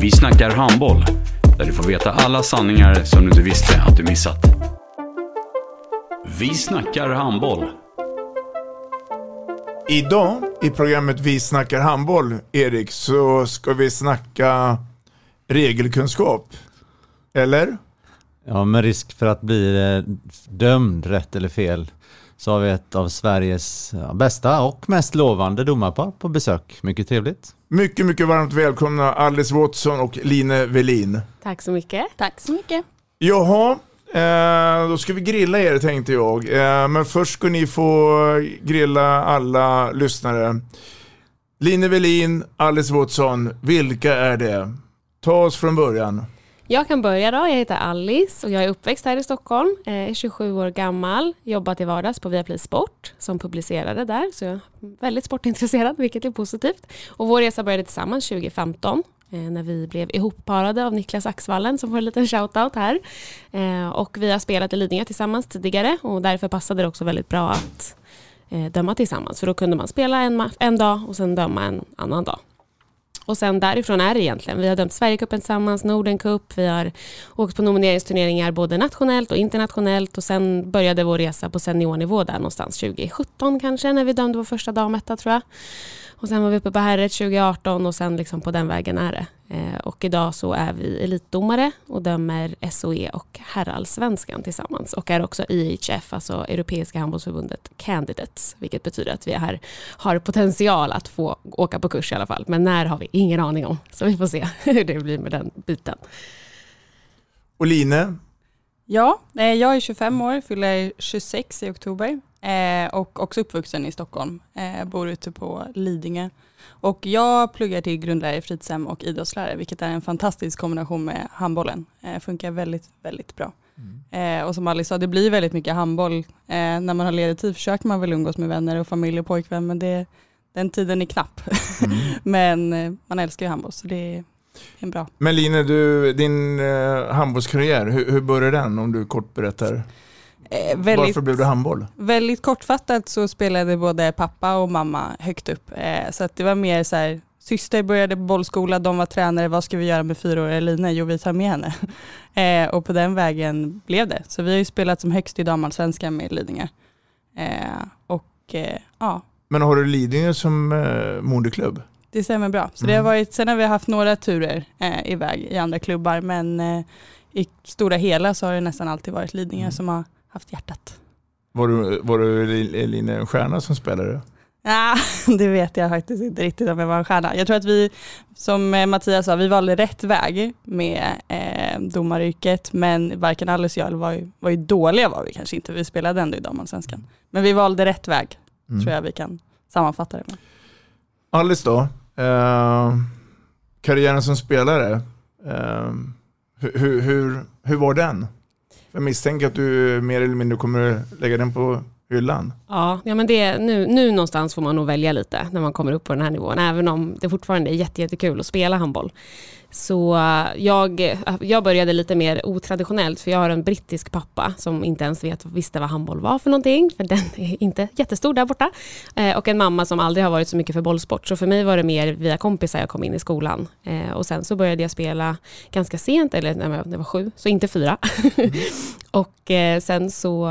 Vi snackar handboll, där du får veta alla sanningar som du inte visste att du missat. Vi snackar handboll. Idag i programmet Vi snackar handboll, Erik, så ska vi snacka regelkunskap. Eller? Ja, med risk för att bli eh, dömd rätt eller fel så har vi ett av Sveriges bästa och mest lovande domarpar på besök. Mycket trevligt. Mycket, mycket varmt välkomna Alice Watson och Line Velin. Tack så mycket. Tack så mycket. Jaha, eh, då ska vi grilla er tänkte jag. Eh, men först ska ni få grilla alla lyssnare. Line Velin, Alice Watson, vilka är det? Ta oss från början. Jag kan börja då. Jag heter Alice och jag är uppväxt här i Stockholm. Jag är 27 år gammal, jobbar till vardags på Viaplay Sport som publicerade där. Så jag är väldigt sportintresserad, vilket är positivt. Och vår resa började tillsammans 2015 eh, när vi blev ihopparade av Niklas Axvallen som får en liten shoutout här. Eh, och vi har spelat i Lidingö tillsammans tidigare och därför passade det också väldigt bra att döma tillsammans. För då kunde man spela en, en dag och sen döma en annan dag. Och sen därifrån är det egentligen. Vi har dömt Sverigecupen tillsammans, Nordencup, vi har åkt på nomineringsturneringar både nationellt och internationellt och sen började vår resa på seniornivå där någonstans 2017 kanske när vi dömde vår första dametta tror jag. Och sen var vi uppe på herret 2018 och sen liksom på den vägen är det. Eh, och idag så är vi elitdomare och dömer SOE och herrallsvenskan tillsammans och är också IHF, alltså Europeiska handbollsförbundet Candidates, vilket betyder att vi här har potential att få åka på kurs i alla fall. Men när har vi ingen aning om, så vi får se hur det blir med den biten. Och Line? Ja, jag är 25 år, fyller 26 i oktober eh, och också uppvuxen i Stockholm. Eh, bor ute på Lidingö. Och jag pluggar till grundlärare i fritidshem och idrottslärare, vilket är en fantastisk kombination med handbollen. funkar väldigt, väldigt bra. Mm. och som Alice sa, det blir väldigt mycket handboll. när man har ledig tid försöker man väl umgås med vänner och familj och pojkvän, men det, den tiden är knapp. Mm. men man älskar ju handboll, så det är en bra. Men Line, du, din eh, handbollskarriär, hur, hur började den om du kort berättar? Eh, väldigt, Varför blev det handboll? Väldigt kortfattat så spelade både pappa och mamma högt upp. Eh, så att det var mer så här, syster började på bollskola, de var tränare, vad ska vi göra med fyraåriga Line? Jo, vi tar med henne. Eh, och på den vägen blev det. Så vi har ju spelat som högst i damallsvenskan med Lidingö. Eh, och eh, ja. Men har du Lidingö som eh, moderklubb? Det stämmer bra. Så mm. det har varit, sen har vi haft några turer eh, iväg i andra klubbar men i stora hela så har det nästan alltid varit Lidingö mm. som har haft hjärtat. Var du, var du Eline en stjärna som spelare? Ja, det vet jag faktiskt inte riktigt om jag var en stjärna. Jag tror att vi, som eh, Mattias sa, vi valde rätt väg med eh, domaryrket, men varken Alice och jag var ju, var ju dåliga var vi kanske inte. Vi spelade ändå i damallsvenskan. Men vi valde rätt väg, mm. tror jag vi kan sammanfatta det med. Alice då, eh, karriären som spelare, eh, hur, hur, hur var den? Jag misstänker att du mer eller mindre kommer lägga den på hyllan. Ja, ja men det, nu, nu någonstans får man nog välja lite när man kommer upp på den här nivån, även om det fortfarande är jättekul jätte att spela handboll. Så eh, jag, eh, jag började lite mer otraditionellt för jag har en brittisk pappa som inte ens vet, visste vad handboll var för någonting, för den är inte jättestor där borta. Eh, och en mamma som aldrig har varit så mycket för bollsport. Så för mig var det mer via kompisar jag kom in i skolan. och sen så började jag spela ganska sent, eller när jag var sju, så inte fyra. Mm. och sen så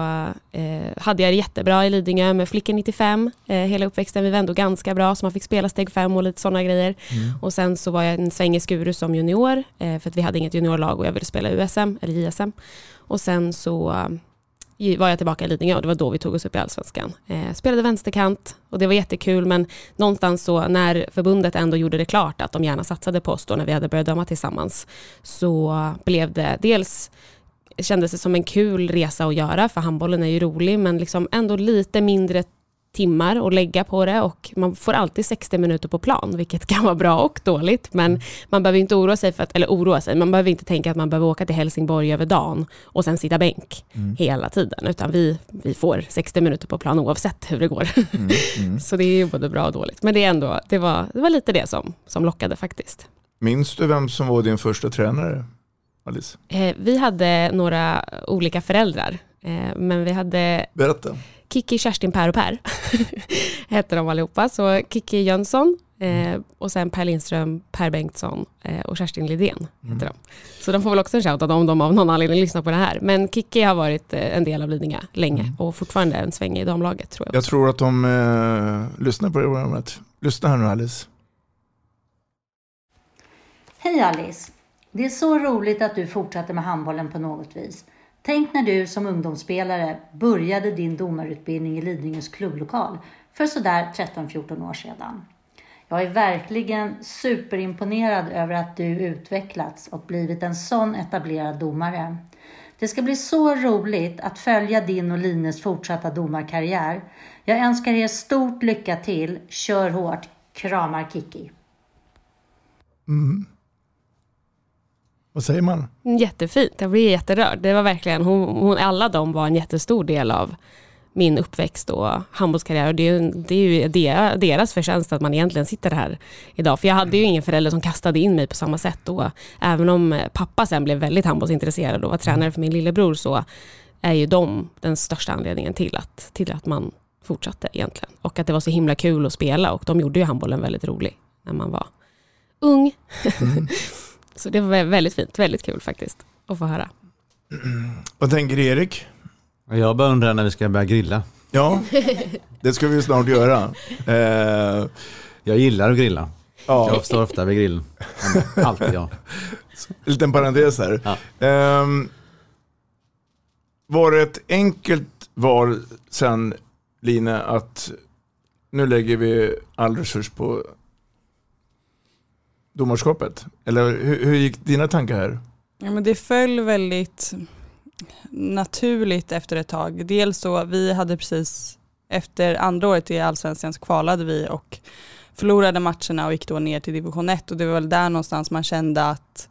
hade jag det jättebra i Lidingö med Flickor 95 hela uppväxten. Vi var ändå ganska bra så man fick spela steg fem och lite sådana grejer. Mm. Och sen så var jag en sväng i Skuru som som junior, eh, för att vi hade inget juniorlag och jag ville spela USM eller JSM. Och sen så eh, var jag tillbaka i Lidingö och det var då vi tog oss upp i Allsvenskan. Eh, spelade vänsterkant och det var jättekul men någonstans så när förbundet ändå gjorde det klart att de gärna satsade på oss då när vi hade börjat döma tillsammans så blev det dels kändes det som en kul resa att göra för handbollen är ju rolig men liksom ändå lite mindre timmar att lägga på det och man får alltid 60 minuter på plan, vilket kan vara bra och dåligt. Men man behöver inte oroa sig, för att, eller oroa sig, man behöver inte tänka att man behöver åka till Helsingborg över dagen och sen sitta bänk mm. hela tiden, utan vi, vi får 60 minuter på plan oavsett hur det går. Mm. Mm. Så det är både bra och dåligt. Men det, är ändå, det, var, det var lite det som, som lockade faktiskt. Minns du vem som var din första tränare, Alice? Eh, vi hade några olika föräldrar, eh, men vi hade... Berätta. Kiki, Kerstin, Per och Per hette de allihopa. Så Kiki Jönsson eh, och sen Per Lindström, Per Bengtsson eh, och Kerstin Lidén heter mm. de. Så de får väl också en shoutout om de av någon anledning lyssnar på det här. Men Kiki har varit eh, en del av Lidingö länge mm. och fortfarande en sväng i damlaget tror jag. Jag tror att de eh, lyssnar på det programmet. Lyssna här nu Alice. Hej Alice! Det är så roligt att du fortsatte med handbollen på något vis. Tänk när du som ungdomsspelare började din domarutbildning i Lidingös klubblokal för sådär 13-14 år sedan. Jag är verkligen superimponerad över att du utvecklats och blivit en sån etablerad domare. Det ska bli så roligt att följa din och Lines fortsatta domarkarriär. Jag önskar er stort lycka till. Kör hårt. Kramar Kiki. Mm. Vad säger man? Jättefint, jag blir jätterörd. Det var verkligen, hon, hon, alla de var en jättestor del av min uppväxt och handbollskarriär. Och det är ju, det är ju deras förtjänst att man egentligen sitter här idag. För jag hade ju ingen förälder som kastade in mig på samma sätt. Och även om pappa sen blev väldigt handbollsintresserad och var tränare för min lillebror så är ju de den största anledningen till att, till att man fortsatte egentligen. Och att det var så himla kul att spela och de gjorde ju handbollen väldigt rolig när man var ung. Mm. Så det var väldigt fint, väldigt kul faktiskt att få höra. Vad tänker Erik? Jag bara undrar när vi ska börja grilla. Ja, det ska vi snart göra. Eh, jag gillar att grilla. Ja. Jag står ofta vid grillen. Alltid jag. En liten parentes här. Ja. Eh, var det ett enkelt val sen, Line, att nu lägger vi all resurs på domarskapet? Eller hur, hur gick dina tankar här? Ja, men det föll väldigt naturligt efter ett tag. Dels så, vi hade precis efter andra året i allsvenskan så kvalade vi och förlorade matcherna och gick då ner till division 1 och det var väl där någonstans man kände att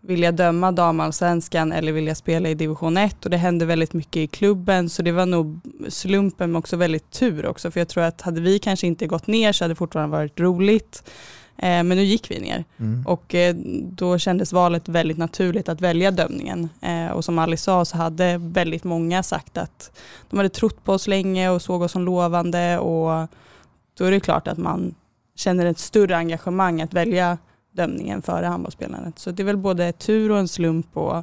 vill jag döma damallsvenskan eller vill jag spela i division 1 och det hände väldigt mycket i klubben så det var nog slumpen men också väldigt tur också för jag tror att hade vi kanske inte gått ner så hade det fortfarande varit roligt. Eh, men nu gick vi ner mm. och eh, då kändes valet väldigt naturligt att välja dömningen. Eh, och som Alice sa så hade väldigt många sagt att de hade trott på oss länge och såg oss som lovande och då är det klart att man känner ett större engagemang att välja dömningen före handbollsspelandet. Så det är väl både tur och en slump och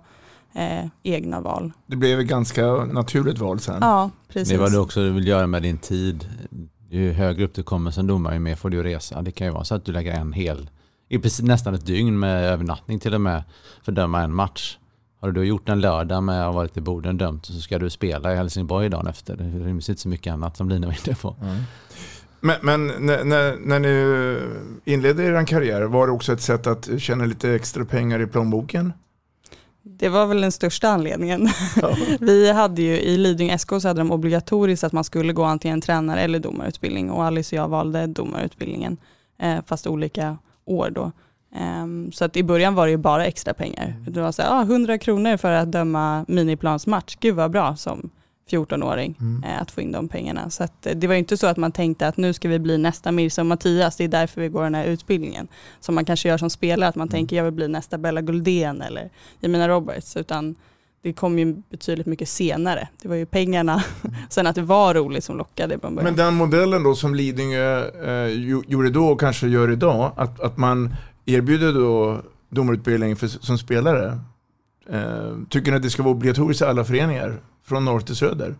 eh, egna val. Det blev ett ganska naturligt val sen. Ja, precis. Det vad du också vill göra med din tid ju högre upp du kommer som domare, ju mer får du resa. Det kan ju vara så att du lägger en hel, i precis nästan ett dygn med övernattning till och med, för att döma en match. Har du då gjort en lördag med att ha varit i Boden dömt så ska du spela i Helsingborg dagen efter. Det ryms inte så mycket annat som Lina var inne på. Mm. Men, men när, när, när, ni inledde er karriär, var det också ett sätt att tjäna lite extra pengar i plånboken? Det var väl den största anledningen. Ja. Vi hade ju i Lidingö SK så hade de obligatoriskt att man skulle gå antingen tränare eller domarutbildning och Alice och jag valde domarutbildningen eh, fast olika år då. Um, så att i början var det ju bara extra pengar. Mm. Det var så här, ah, 100 kronor för att döma miniplansmatch, gud vad bra som 14-åring mm. eh, att få in de pengarna. Så eh, det var inte så att man tänkte att nu ska vi bli nästa Mirza och Mattias, det är därför vi går den här utbildningen. Som man kanske gör som spelare, att man mm. tänker jag vill bli nästa Bella Guldén eller Jemina Roberts. Utan det kom ju betydligt mycket senare. Det var ju pengarna, sen att det var roligt som lockade Men den modellen då som Lidingö eh, gjorde då och kanske gör idag, att, att man erbjuder då domarutbildning för, som spelare. Eh, tycker ni att det ska vara obligatoriskt i alla föreningar? Från norr till söder?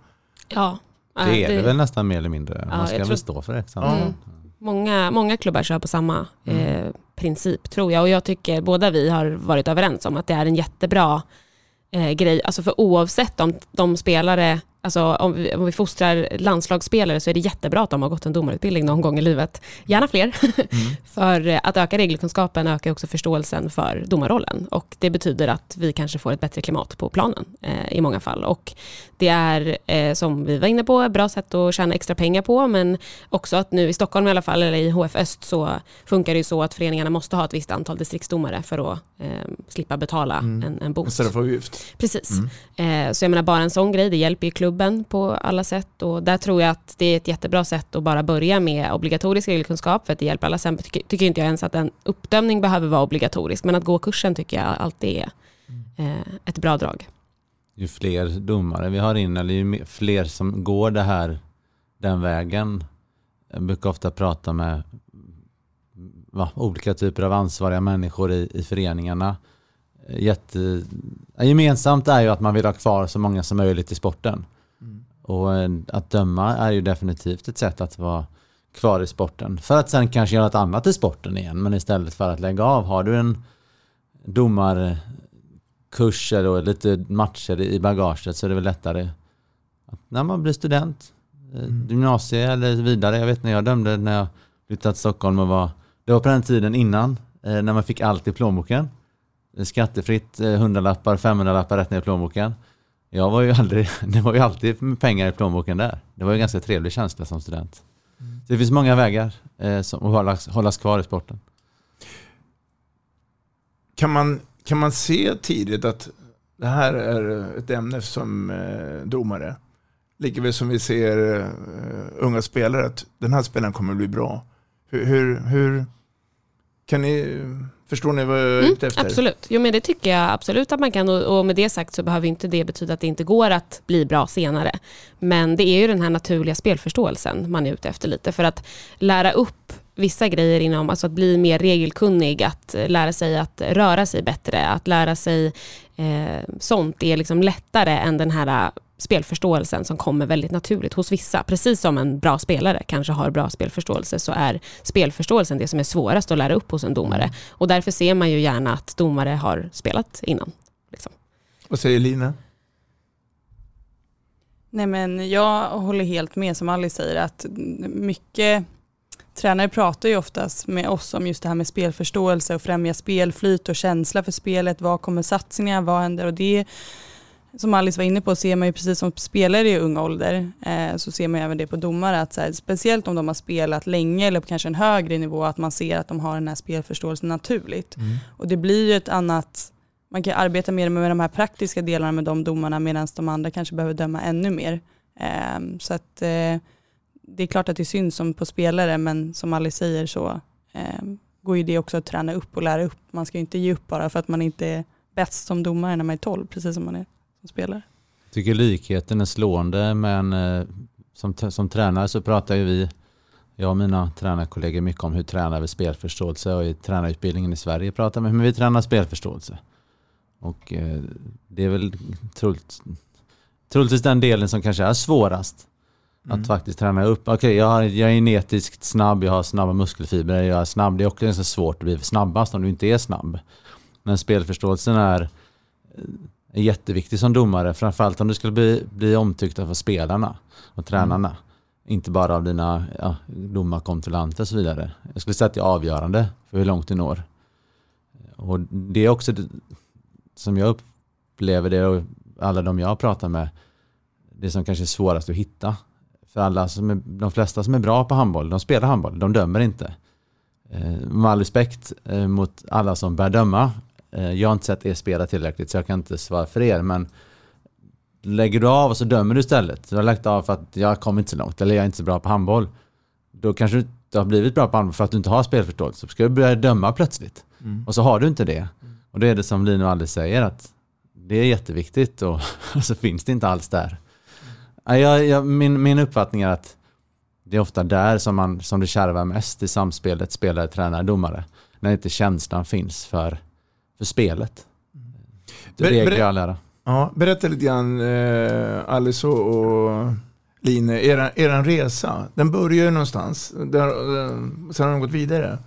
Ja. Det är det väl nästan mer eller mindre. Man ska väl stå för det. Mm. Många, många klubbar kör på samma mm. eh, princip tror jag och jag tycker båda vi har varit överens om att det är en jättebra eh, grej, alltså för oavsett om de spelare Alltså om vi, om vi fostrar landslagsspelare så är det jättebra att de har gått en domarutbildning någon gång i livet. Gärna fler. Mm. för att öka regelkunskapen ökar också förståelsen för domarrollen. Och det betyder att vi kanske får ett bättre klimat på planen eh, i många fall. Och det är, eh, som vi var inne på, ett bra sätt att tjäna extra pengar på. Men också att nu i Stockholm i alla fall, eller i HF Öst, så funkar det ju så att föreningarna måste ha ett visst antal distriktsdomare för att eh, slippa betala mm. en, en boost. Istället för avgift. Precis. Mm. Eh, så jag menar bara en sån grej, det hjälper ju klubben på alla sätt och där tror jag att det är ett jättebra sätt att bara börja med obligatorisk regelkunskap för att det hjälper alla. Sen tycker, tycker inte jag ens att en uppdömning behöver vara obligatorisk men att gå kursen tycker jag alltid är eh, ett bra drag. Ju fler domare vi har in eller ju fler som går det här den vägen. Jag brukar ofta prata med va, olika typer av ansvariga människor i, i föreningarna jätte... Gemensamt är ju att man vill ha kvar så många som möjligt i sporten. Och eh, att döma är ju definitivt ett sätt att vara kvar i sporten. För att sen kanske göra ett annat i sporten igen. Men istället för att lägga av. Har du en domarkurs eller lite matcher i bagaget så är det väl lättare att när man blir student, eh, mm. gymnasie eller vidare. Jag vet när jag dömde när jag flyttade till Stockholm och var, det var på den tiden innan eh, när man fick allt i plånboken skattefritt, hundralappar, femhundralappar rätt ner i plånboken. Jag var ju aldrig, det var ju alltid pengar i plånboken där. Det var ju en ganska trevlig känsla som student. Mm. Så det finns många vägar eh, som, att hållas, hållas kvar i sporten. Kan man, kan man se tidigt att det här är ett ämne som eh, domare? Likaväl som vi ser eh, unga spelare, att den här spelaren kommer bli bra. Hur, hur, hur kan ni Förstår ni vad jag är mm, ute efter? Absolut, jo, men det tycker jag absolut att man kan och, och med det sagt så behöver inte det betyda att det inte går att bli bra senare. Men det är ju den här naturliga spelförståelsen man är ute efter lite för att lära upp vissa grejer inom, alltså att bli mer regelkunnig, att lära sig att röra sig bättre, att lära sig eh, sånt är liksom lättare än den här spelförståelsen som kommer väldigt naturligt hos vissa. Precis som en bra spelare kanske har bra spelförståelse så är spelförståelsen det som är svårast att lära upp hos en domare. Mm. Och därför ser man ju gärna att domare har spelat innan. Liksom. Vad säger Lina? Nej men jag håller helt med som Alice säger att mycket tränare pratar ju oftast med oss om just det här med spelförståelse och främja spelflyt och känsla för spelet. Vad kommer satsningar, vad händer? Och det som Alice var inne på ser man ju precis som spelare i ung ålder eh, så ser man även det på domare att här, speciellt om de har spelat länge eller på kanske en högre nivå att man ser att de har den här spelförståelsen naturligt. Mm. Och det blir ju ett annat, man kan arbeta mer med de här praktiska delarna med de domarna medan de andra kanske behöver döma ännu mer. Eh, så att eh, det är klart att det syns som på spelare men som Alice säger så eh, går ju det också att träna upp och lära upp. Man ska ju inte ge upp bara för att man inte är bäst som domare när man är 12 precis som man är som spelare. Jag tycker likheten är slående men eh, som, som tränare så pratar ju vi, jag och mina tränarkollegor mycket om hur tränar vi spelförståelse och i tränarutbildningen i Sverige pratar vi hur vi tränar spelförståelse. Och eh, det är väl troligt, troligtvis den delen som kanske är svårast. Mm. Att faktiskt träna upp. Okej, okay, jag, jag är genetiskt snabb, jag har snabba muskelfibrer, jag är snabb. Det är också ganska svårt att bli snabbast om du inte är snabb. Men spelförståelsen är är jätteviktig som domare. Framförallt om du skulle bli, bli omtyckt av spelarna och tränarna. Mm. Inte bara av dina ja, domarkontrollanter och så vidare. Jag skulle säga att det är avgörande för hur långt du når. Och det är också det, som jag upplever det och alla de jag pratar med. Det som kanske är svårast att hitta. För alla som är, de flesta som är bra på handboll, de spelar handboll, de dömer inte. Eh, med all respekt eh, mot alla som bär döma jag har inte sett er spela tillräckligt så jag kan inte svara för er. Men lägger du av och så dömer du istället. Du har lagt av för att jag kommer inte så långt eller jag är inte så bra på handboll. Då kanske du inte har blivit bra på handboll för att du inte har spelförståelse. Så ska du börja döma plötsligt. Mm. Och så har du inte det. Och då är det som Lino aldrig säger att det är jätteviktigt och, och så finns det inte alls där. Jag, jag, min, min uppfattning är att det är ofta där som, man, som det kärvar mest i samspelet spelare, tränare, domare. När inte känslan finns för för spelet. Det är regler all ära. Ja, berätta lite grann, eh, Alice och Line, er, er resa, den börjar ju någonstans. Där, sen har den gått vidare.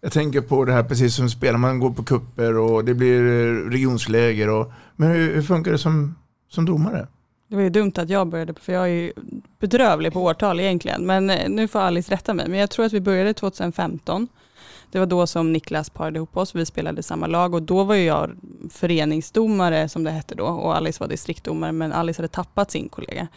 Jag tänker på det här precis som spelar, man går på kupper och det blir eh, regionsläger. Och, men hur, hur funkar det som, som domare? Det var ju dumt att jag började, för jag är ju bedrövlig på årtal egentligen. Men eh, nu får Alice rätta mig. Men jag tror att vi började 2015. Det var då som Niklas parade ihop oss, vi spelade i samma lag och då var ju jag föreningsdomare som det hette då och Alice var distriktdomare men Alice hade tappat sin kollega.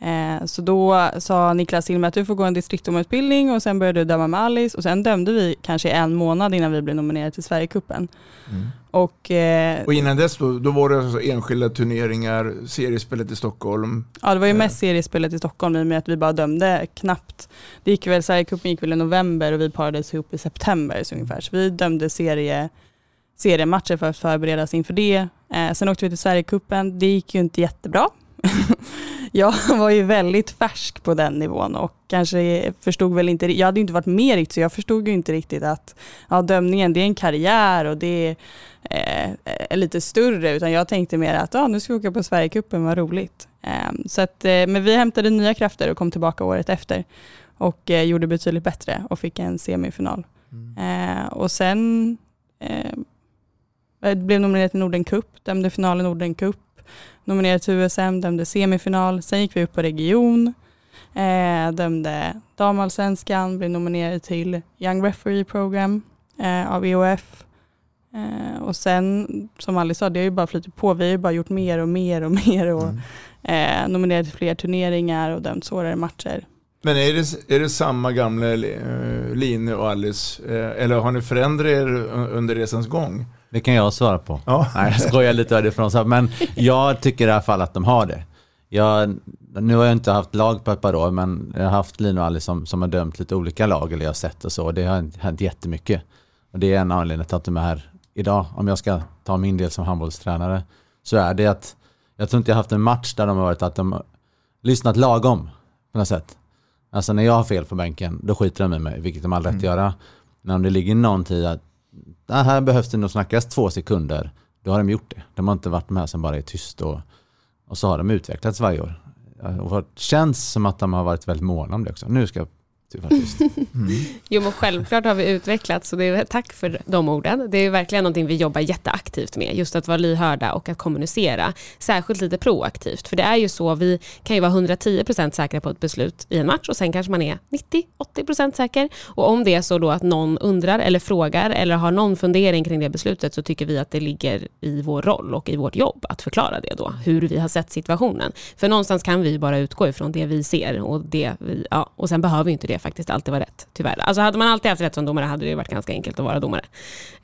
Eh, så då sa Niklas till mig att du får gå en distriktdomarutbildning och sen började du döma med Alice och sen dömde vi kanske en månad innan vi blev nominerade till Sverigecupen. Mm. Och, eh, och innan dess då, då var det alltså enskilda turneringar, seriespelet i Stockholm? Ja det var ju eh. mest seriespelet i Stockholm i och med att vi bara dömde knappt. Det gick väl, Sverigecupen gick väl i november och vi parades ihop i september så ungefär. Så vi dömde serie, seriematcher för att förbereda oss inför det. Eh, sen åkte vi till Sverigecupen, det gick ju inte jättebra. jag var ju väldigt färsk på den nivån och kanske förstod väl inte, jag hade inte varit med riktigt så jag förstod ju inte riktigt att ja, dömningen det är en karriär och det är, eh, lite större utan jag tänkte mer att ja, nu ska vi åka på Sverigecupen, vad roligt. Eh, så att, eh, men vi hämtade nya krafter och kom tillbaka året efter och eh, gjorde betydligt bättre och fick en semifinal. Mm. Eh, och sen eh, blev nominerad till Norden Cup, dömde finalen Norden Cup nominerad till USM, dömde semifinal. Sen gick vi upp på region, eh, dömde damallsvenskan, blev nominerad till Young Referee Program eh, av EOF. Eh, och sen, som Alice sa, det har ju bara flutit på. Vi har ju bara gjort mer och mer och mer och mm. eh, nominerat till fler turneringar och dömt svårare matcher. Men är det, är det samma gamla uh, Line och Alice? Uh, eller har ni förändrat er under resans gång? Det kan jag svara på. Ja. Nej, jag skojar lite därifrån. Men jag tycker i alla fall att de har det. Jag, nu har jag inte haft lag på ett par år, men jag har haft Lino och Alice som, som har dömt lite olika lag, eller jag har sett och så. Det har hänt jättemycket. Och det är en anledning till att de är här idag. Om jag ska ta min del som handbollstränare, så är det att jag tror inte jag haft en match där de har varit att de har lyssnat lagom på något sätt. Alltså när jag har fel på bänken, då skiter de i mig, vilket de aldrig rätt att mm. göra. Men om det ligger någon tid att Äh, här behövs det nog snackas två sekunder. Då har de gjort det. De har inte varit med som bara är tyst och, och så har de utvecklats varje år. Och det känns som att de har varit väldigt måna om det också. Nu ska faktiskt. Mm. Jo men självklart har vi utvecklats så det är, tack för de orden. Det är verkligen någonting vi jobbar jätteaktivt med, just att vara lyhörda och att kommunicera. Särskilt lite proaktivt, för det är ju så, vi kan ju vara 110% säkra på ett beslut i en match och sen kanske man är 90-80% säker. Och om det är så då att någon undrar eller frågar eller har någon fundering kring det beslutet så tycker vi att det ligger i vår roll och i vårt jobb att förklara det då, hur vi har sett situationen. För någonstans kan vi bara utgå ifrån det vi ser och, det vi, ja, och sen behöver vi inte det faktiskt alltid vara rätt, tyvärr. Alltså hade man alltid haft rätt som domare hade det varit ganska enkelt att vara domare.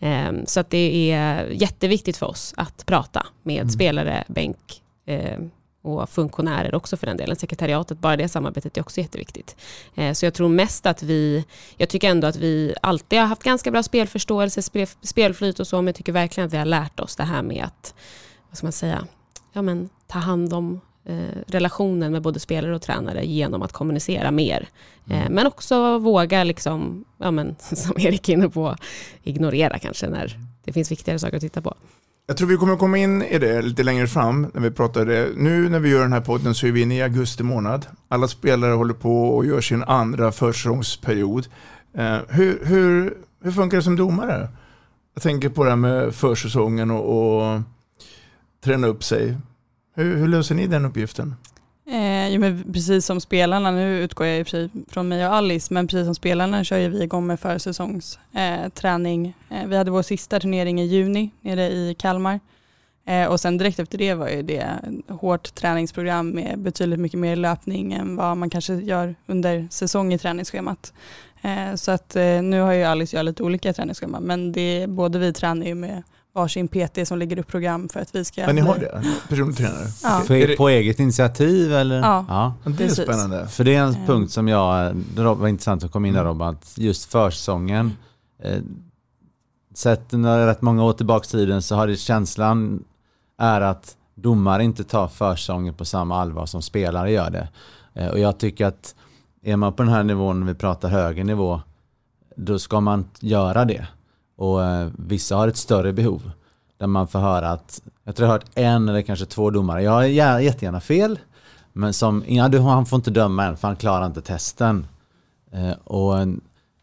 Um, så att det är jätteviktigt för oss att prata med mm. spelare, bänk um, och funktionärer också för den delen. Sekretariatet, bara det samarbetet är också jätteviktigt. Uh, så jag tror mest att vi, jag tycker ändå att vi alltid har haft ganska bra spelförståelse, spel, spelflyt och så, men jag tycker verkligen att vi har lärt oss det här med att, vad ska man säga, ja men ta hand om relationen med både spelare och tränare genom att kommunicera mer. Eh, mm. men också våga, liksom, ja, men, som Erik är inne på, ignorera kanske när det finns viktigare saker att titta på. Jag tror vi kommer komma in i det lite längre fram när vi pratar det. Nu när vi gör den här podden så är vi inne i augusti månad. Alla spelare håller på och gör sin andra försäsongsperiod. Eh, hur, hur, hur funkar det som domare? Jag tänker på det här med försäsongen och, och träna upp sig. Hur, hur löser ni den uppgiften? Eh, ja, men precis som spelarna, nu utgår jag i och för sig från mig och Alice, men precis som spelarna kör vi igång med försäsongsträning. Eh, eh, vi hade vår sista turnering i juni nere i Kalmar. Eh, och sen direkt efter det var ju det hårt träningsprogram med betydligt mycket mer löpning än vad man kanske gör under säsong i träningsschemat. Eh, så att eh, nu har ju Alice och jag lite olika träningsscheman, men det, både vi tränar ju med varsin PT som lägger upp program för att vi ska... Men ni har det? Personlig tränare? Ja. På, på eget initiativ eller? Ja, ja. Det är Precis. spännande. För det är en punkt som jag, det var intressant att komma in där Robban, att just försäsongen, eh, sett några rätt många år tillbaka i tiden så har det känslan är att domare inte tar försäsongen på samma allvar som spelare gör det. Eh, och jag tycker att är man på den här nivån, vi pratar högre nivå, då ska man göra det. Och eh, vissa har ett större behov. Där man får höra att, jag tror jag har hört en eller kanske två domare, jag har jättegärna fel. Men som, ja, du, han får inte döma än för han klarar inte testen. Eh, och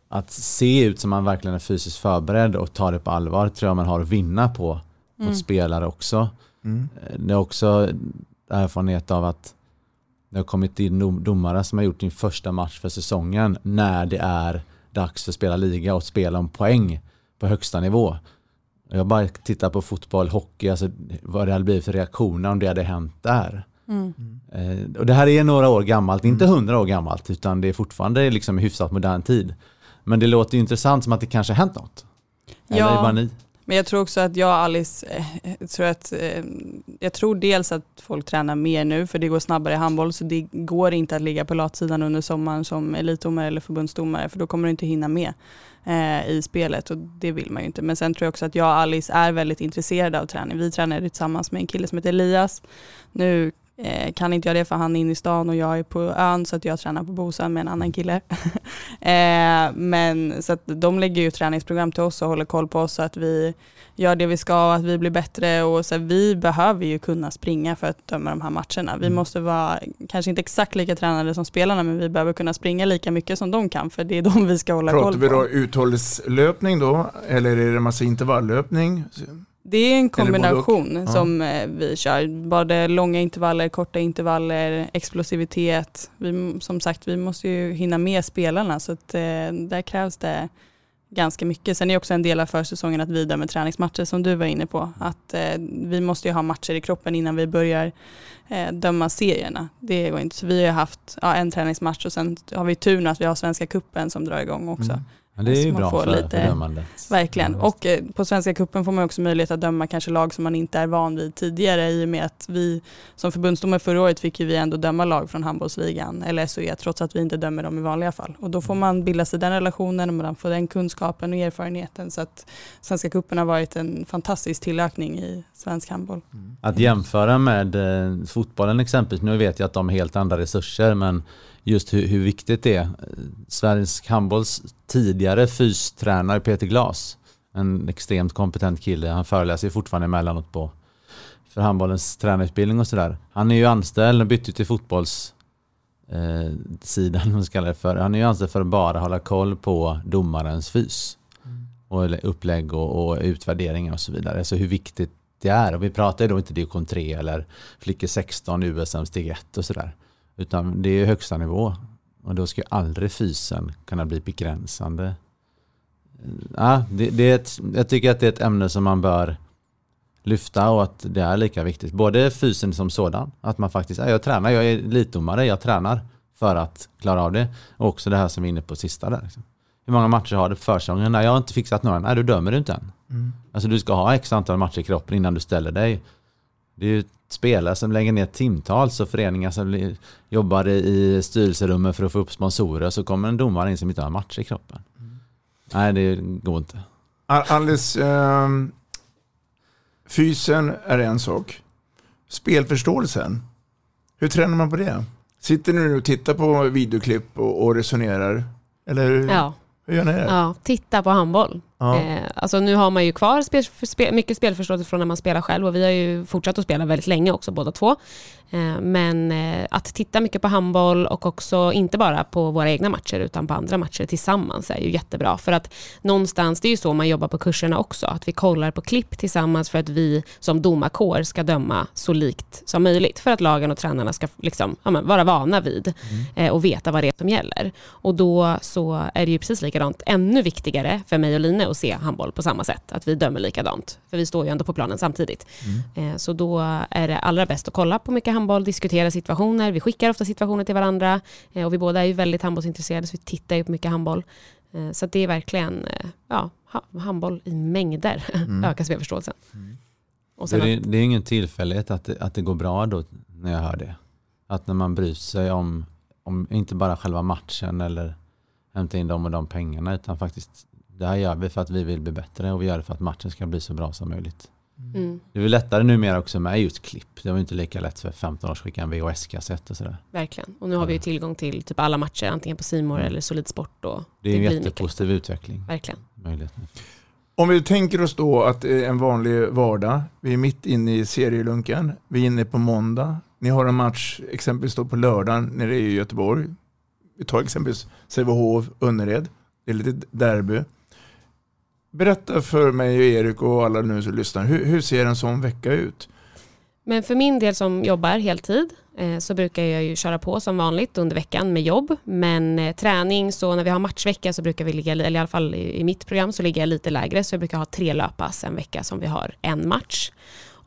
att se ut som man verkligen är fysiskt förberedd och ta det på allvar tror jag man har att vinna på mot Mm. spelare också. Mm. Eh, Det är också erfarenhet av att det har kommit in dom- domare som har gjort sin första match för säsongen när det är dags för att spela liga och spela om poäng på högsta nivå. Jag bara tittar på fotboll, hockey, alltså vad det hade blivit för reaktioner om det hade hänt där. Mm. Eh, och det här är några år gammalt, inte hundra år gammalt, utan det är fortfarande liksom i hyfsat modern tid. Men det låter ju intressant som att det kanske har hänt något. Eller är det bara ni? Men jag tror också att jag och Alice, eh, tror att, eh, jag tror dels att folk tränar mer nu för det går snabbare i handboll så det går inte att ligga på latsidan under sommaren som elitdomare eller förbundsdomare för då kommer du inte hinna med eh, i spelet och det vill man ju inte. Men sen tror jag också att jag och Alice är väldigt intresserade av träning. Vi tränade tillsammans med en kille som heter Elias. Nu eh, kan inte jag det för han är inne i stan och jag är på ön så att jag tränar på Bosön med en annan kille. eh, men så att de lägger ju träningsprogram till oss och håller koll på oss så att vi gör det vi ska och att vi blir bättre och så vi behöver ju kunna springa för att döma de här matcherna. Vi måste vara, kanske inte exakt lika tränade som spelarna men vi behöver kunna springa lika mycket som de kan för det är de vi ska hålla Pratar koll vi på. då uthållighetslöpning då? Eller är det massa intervalllöpning? Det är en kombination Ja. som eh, vi kör. Både långa intervaller, korta intervaller, explosivitet. Vi, som sagt, vi måste ju hinna med spelarna så att, eh, där krävs det ganska mycket. Sen är också en del av försäsongen att vi dömer träningsmatcher som du var inne på. Att eh, vi måste ju ha matcher i kroppen innan vi börjar eh, döma serierna. Det går inte. Så vi har haft ja, en träningsmatch och sen har vi turen att vi har Svenska kuppen som drar igång också. Mm. Ja, det är Så ju bra för, lite- dömandet. Verkligen. Och eh, på Svenska kuppen får man också möjlighet att döma kanske lag som man inte är van vid tidigare i och med att vi som förbundsdomare förra året fick ju vi ändå döma lag från handbollsligan eller SOE trots att vi inte dömer dem i vanliga fall. Och då får man bilda sig den relationen och man får den kunskapen och erfarenheten så att Svenska kuppen har varit en fantastisk tillökning i svensk handboll. Att jämföra med eh, fotbollen exempelvis, nu vet jag att de har helt andra resurser men just hur, hur viktigt det är. Svensk handbolls tidigare fystränare Peter Glas, en extremt kompetent kille, han föreläser fortfarande emellanåt på för handbollens tränarutbildning och sådär. Han är ju anställd och bytte till fotbolls eh, sidan, om man ska kalla det för. Han är ju anställd för att bara hålla koll på domarens fys. Och upplägg och, och utvärderingar och så vidare. Så hur viktigt det är. Och vi pratar ju då inte division 3 eller flickor 16, USM steg 1 och sådär. Utan det är högsta nivå. Och då ska ju aldrig fysen kunna bli begränsande. Ja, det, det är ett, jag tycker att det är ett ämne som man bör lyfta och att det är lika viktigt. Både fysen som sådan, att man faktiskt, ja, jag tränar, jag är elitdomare, jag tränar för att klara av det. Och också det här som vi är inne på sista där. Liksom. Hur många matcher har du på försäsongen? Nej, jag har inte fixat några. Nej, då dömer du inte än. Mm. Alltså du ska ha x antal matcher i kroppen innan du ställer dig. Det är ju spelare som lägger ner timtals och föreningar som jobbar i- styrelserummet för att få upp sponsorer. Så kommer en domare in som inte har matcher i kroppen. Nej, det går inte. Al- Alice, ehm, fysen är en sak. Spelförståelsen, hur tränar man på det? Sitter ni nu och tittar på videoklipp och, och resonerar? Eller hur, Ja. Hur gör ni det? Ja, titta på handboll. Ja. Eh, alltså nu har man ju kvar spel, spel, mycket spelförståelse från när man spelar själv och vi har ju fortsatt att spela väldigt länge också båda två. Eh, men eh, att titta mycket på handboll och också inte bara på våra egna matcher utan på andra matcher tillsammans är ju jättebra. För att någonstans, det är ju så man jobbar på kurserna också, att vi kollar på klipp tillsammans för att vi som domarkår ska döma så likt som möjligt. För att lagen och tränarna ska liksom, ja, vara vana vid eh, och veta vad det är som gäller. Och då så är det ju precis likadant, ännu viktigare för mig och Line att se handboll på samma sätt, att vi dömer likadant. För vi står ju ändå på planen samtidigt. Eh, Så då är det allra bäst att kolla på mycket handboll, diskutera situationer. Vi skickar ofta situationer till varandra eh, och vi båda är ju väldigt handbollsintresserade så vi tittar ju på mycket handboll. Eh, Så det är verkligen eh, ja, ha- handboll i mängder Mm. ökar spelförståelsen. Och Så sen det, att, det är ingen tillfällighet att det, att det går bra då när jag hör det. Att när man bryr sig om, om inte bara själva matchen eller hämta in de och de pengarna utan faktiskt det här gör vi för att vi vill bli bättre och vi gör det för att matchen ska bli så bra som möjligt. Mm. Det är väl lättare numera också med just klipp. Det var inte lika lätt för 15 år sedan att skicka en VHS-kassett och sådär. verkligen. Och nu har vi ju tillgång till typ alla matcher, antingen på Simor eller Solid Sport. Och Det är en jättepositiv utveckling. Verkligen. Möjligheten. Om vi tänker oss då att det är en vanlig vardag, vi är mitt inne i serielunken, vi är inne på måndag, ni har en match exempelvis då på lördagen nere i Göteborg. Vi tar exempelvis Sävehof, Önnered. Det är lite derby. Berätta för mig och Erik och alla nu som lyssnar, hur, hur ser en sån vecka ut? Men för min del som jobbar heltid eh, så brukar jag ju köra på som vanligt under veckan med jobb. Men eh, träning, så när vi har matchvecka så brukar vi ligga, eller i alla fall i, i mitt program så ligger jag lite lägre. Så jag brukar ha tre löppass en vecka som vi har en match.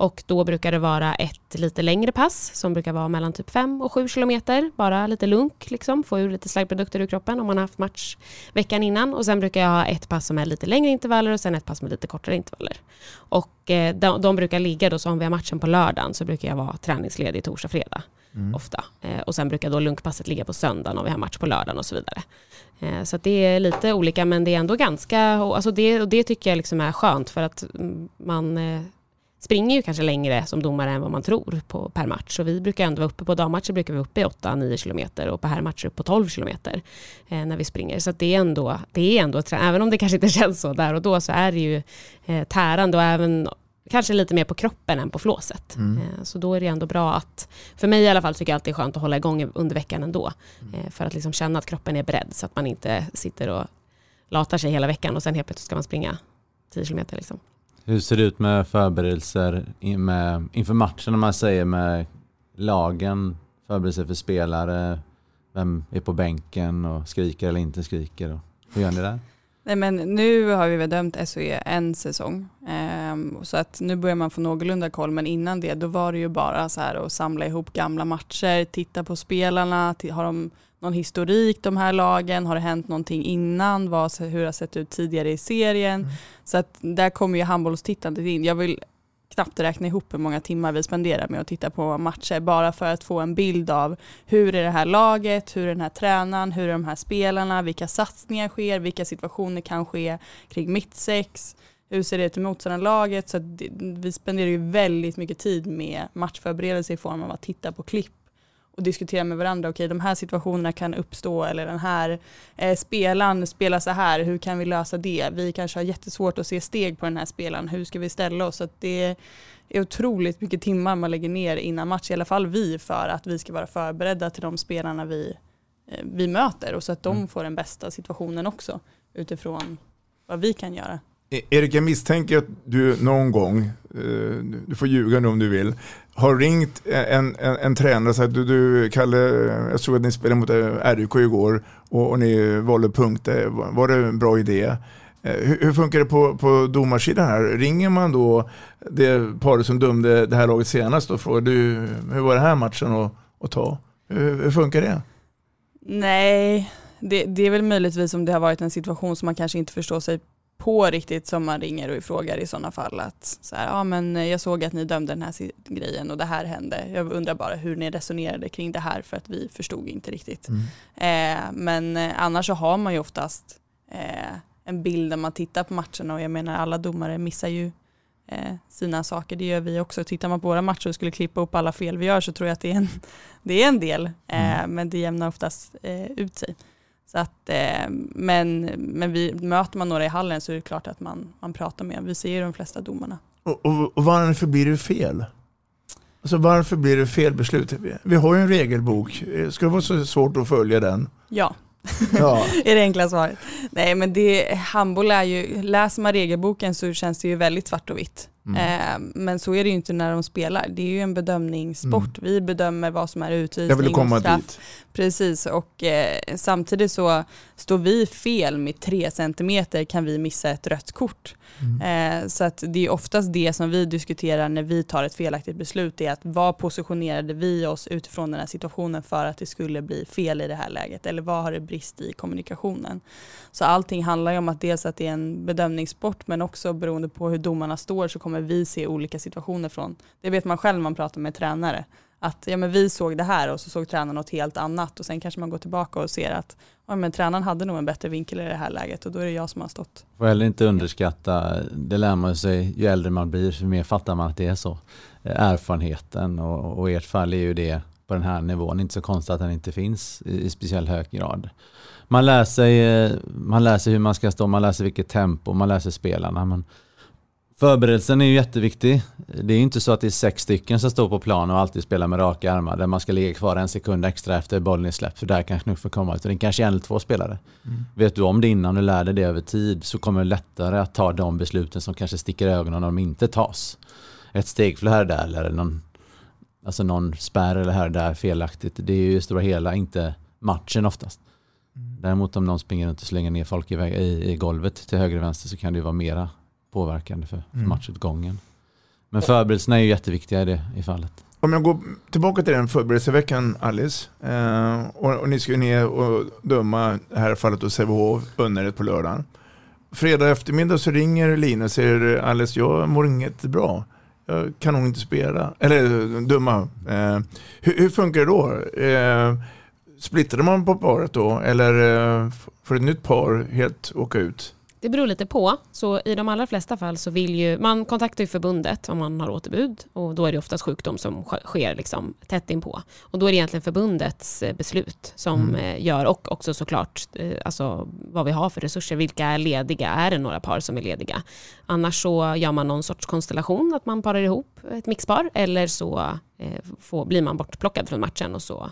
Och då brukar det vara ett lite längre pass som brukar vara mellan typ 5 och 7 kilometer. Bara lite lunk, liksom, få ur lite slaggprodukter ur kroppen om man har haft match veckan innan. Och sen brukar jag ha ett pass som är lite längre intervaller och sen ett pass med lite kortare intervaller. Och eh, de, de, brukar ligga då, så om vi har matchen på lördagen så brukar jag vara träningsledig torsdag, fredag. Mm. Ofta. Eh, och sen brukar då lunkpasset ligga på söndagen om vi har match på lördagen och så vidare. Eh, så det är lite olika men det är ändå ganska, alltså det, och det tycker jag liksom är skönt för att man eh, springer ju kanske längre som domare än vad man tror på, per match. Så vi brukar ändå vara uppe på dammatcher brukar vi vara uppe i 8-9 kilometer och på herrmatcher upp på 12 kilometer eh, när vi springer. Så det är ändå, det är ändå, även om det kanske inte känns så där och då så är det ju eh, tärande och även kanske lite mer på kroppen än på flåset. Mm. Eh, så då är det ändå bra att, för mig i alla fall tycker jag alltid det är skönt att hålla igång under veckan ändå. Mm. Eh, för att liksom känna att kroppen är beredd så att man inte sitter och latar sig hela veckan och sen helt plötsligt ska man springa 10 kilometer. Liksom. Hur ser det ut med förberedelser med, inför matchen, om man säger med lagen, förberedelser för spelare, vem är på bänken och skriker eller inte skriker? Och hur gör ni där? Nej, men nu har vi väl dömt SOE en säsong. Um, så att nu börjar man få någorlunda koll. Men innan det då var det ju bara så här att samla ihop gamla matcher, titta på spelarna, har de någon historik de här lagen? Har det hänt någonting innan? Vad, hur det har sett ut tidigare i serien? Mm. Så att där kommer ju handbollstittandet in. Jag vill knappt räkna ihop hur många timmar vi spenderar med att titta på matcher bara för att få en bild av hur är det här laget, hur är den här tränaren, hur är de här spelarna, vilka satsningar sker, vilka situationer kan ske kring mittsex, hur ser det ut i motståndarlaget. Så vi spenderar ju väldigt mycket tid med matchförberedelse i form av att titta på klipp och diskutera med varandra, okej okay, de här situationerna kan uppstå eller den här eh, spelaren spelar så här, hur kan vi lösa det? Vi kanske har jättesvårt att se steg på den här spelaren, hur ska vi ställa oss? Så det är otroligt mycket timmar man lägger ner innan match, i alla fall vi, för att vi ska vara förberedda till de spelarna vi, eh, vi möter och så att de mm. får den bästa situationen också utifrån vad vi kan göra. E- Erik, jag misstänker att du någon gång, eh, du får ljuga nu om du vill, har ringt en, en, en tränare och sagt du, du Kalle, jag såg att ni spelade mot eh, RIK igår och, och ni valde punkter, eh, var det en bra idé? Hur, hur, funkar det på, på domarsidan här? Ringer man då det paret som dömde det här laget senast och frågar du, hur var det här matchen att, att ta? Hur, hur funkar det? Nej, det, det, är väl möjligtvis om det har varit en situation som man kanske inte förstår sig på riktigt som man ringer och frågar i sådana fall att så här, ja men jag såg att ni dömde den här grejen och det här hände. Jag undrar bara hur ni resonerade kring det här för att vi förstod inte riktigt. Mm. Eh, men eh, annars så har man ju oftast eh, en bild när man tittar på matcherna och jag menar alla domare missar ju eh, sina saker. Det gör vi också. Tittar man på våra matcher och skulle klippa upp alla fel vi gör så tror jag att det är en, det är en del. Eh, mm. Men det jämnar oftast eh, ut sig. Så att, eh, men, men vi, möter man några i hallen så är det klart att man, man pratar med Vi ser ju de flesta domarna. Och, och, och varför blir det fel? Alltså varför blir det fel beslut? Vi har ju en regelbok. Ska det vara så svårt att följa den? Ja. Ja. är det enkla svaret. Nej men det, handboll är ju, läser man regelboken så känns det ju väldigt svart och vitt. Mm. Eh, men så är det ju inte när de spelar. Det är ju en bedömningssport. Mm. Vi bedömer vad som är utvisning Jag vill komma och straff. Dit. Precis, och eh, samtidigt så står vi fel med tre centimeter kan vi missa ett rött kort. Mm. Eh, så att det är oftast det som vi diskuterar när vi tar ett felaktigt beslut, är att vad positionerade vi oss utifrån den här situationen för att det skulle bli fel i det här läget, eller vad har det brist i kommunikationen. Så allting handlar ju om att dels att det är en bedömningssport, men också beroende på hur domarna står så kommer vi se olika situationer från, det vet man själv när man pratar med tränare, att ja, men vi såg det här och så såg tränaren något helt annat och sen kanske man går tillbaka och ser att ja, men tränaren hade nog en bättre vinkel i det här läget och då är det jag som har stått. Får heller inte underskatta, det lär man sig ju äldre man blir, ju mer fattar man att det är så. Eh, erfarenheten och, och ert fall är ju det på den här nivån inte så konstigt att den inte finns i, i speciellt hög grad. Man lär, sig, eh, man lär sig hur man ska stå, man lär sig vilket tempo, man lär sig spelarna. Man, Förberedelsen är ju jätteviktig. Det är ju inte så att det är sex stycken som står på plan och alltid spelar med raka armar där man ska ligga kvar en sekund extra efter bollen är släppt för där kanske knuffen kommer. Utan det är kanske en eller två spelare. Mm. Vet du om det innan och lär dig det över tid så kommer det lättare att ta de besluten som kanske sticker i ögonen när de inte tas. Ett steg här där eller någon, alltså någon spärr eller här där felaktigt. Det är ju stora hela inte matchen oftast. Mm. Däremot om någon springer runt och slänger ner folk i, i, i golvet till höger och vänster så kan det ju vara mera påverkande för, för mm. matchutgången. Men förberedelserna är ju jätteviktiga i det i fallet. Om jag går tillbaka till den förberedelseveckan Alice. Eh, och, och, ni ska ju ner och döma det här fallet hos Sävehof Önnered på lördagen. Fredag eftermiddag så ringer Lina och säger Alice jag mår inget bra. Jag kan nog inte spela. Eller döma. Eh, hur, hur, funkar det då? Eh, splittrar man på paret då? Eller eh, får ett nytt par helt åka ut? Det beror lite på. Så I de allra flesta fall så vill ju, man kontaktar ju förbundet om man har återbud och då är det oftast sjukdom som sker liksom tätt inpå. Och då är det egentligen förbundets eh, beslut som mm. Eh, gör och också såklart eh, alltså, vad vi har för resurser. Vilka är lediga? Är det några par som är lediga? Annars så gör man någon sorts konstellation att man parar ihop ett mixpar eller så får, blir man bortplockad från matchen och så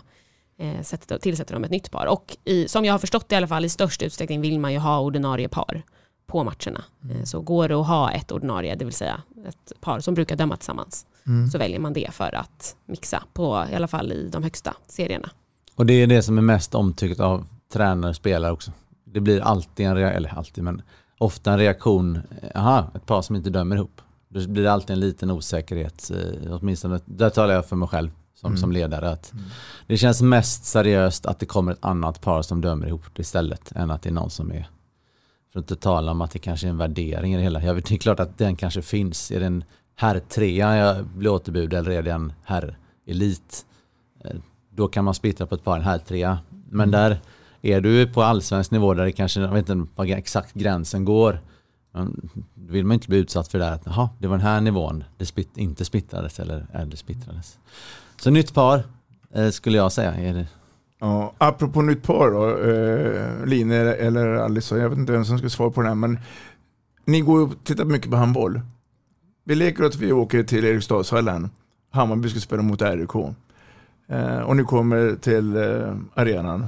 eh, sätter, tillsätter de ett nytt par. Och i, som jag har förstått i alla fall i störst utsträckning vill man ju ha ordinarie par på matcherna. Mm. Eh, så går det att ha ett ordinarie, det vill säga ett par som brukar döma tillsammans, mm. så väljer man det för att mixa på, i alla fall i de högsta serierna. Och det är det som är mest omtyckt av tränare och spelare också. Det blir alltid en reaktion, eller alltid, men ofta en reaktion, aha, ett par som inte dömer ihop. Då blir det alltid en liten osäkerhet, eh, åtminstone, där talar jag för mig själv som, mm. som ledare. Att mm. Det känns mest seriöst att det kommer ett annat par som dömer ihop istället än att det är någon som är för att inte tala om att det kanske är en värdering i det hela. Jag vet, det är klart att den kanske finns. Är det en herr trea jag blir återbud eller är det en herr elit? Eh, då kan man splittra på ett par en herr trea. Men mm. där är du på allsvensk nivå där det kanske, jag vet inte var exakt gränsen går. Då vill man inte bli utsatt för det där att aha, det var den här nivån det split, inte splittrades eller är det splittrades. Så nytt par eh, skulle jag säga. Är det, Ja, apropå nytt par då, eh, Line eller Alice, jag vet inte vem som ska svara på det här, men ni går och tittar mycket på handboll. Vi leker att vi åker till Eriksdalshallen, Hammarby ska spela mot RIK. Eh, och ni kommer till eh, arenan.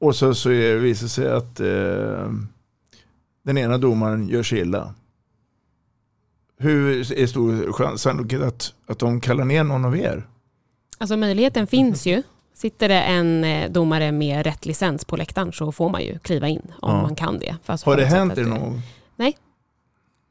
Och så, så visar det sig att eh, den ena domaren gör sig illa. Hur är stor chans att, att de kallar ner någon av er? Alltså möjligheten finns ju. Sitter det en eh, domare med rätt licens på läktaren så får man ju kliva in om ja. man kan det. Fast Har det hänt er någon Nej.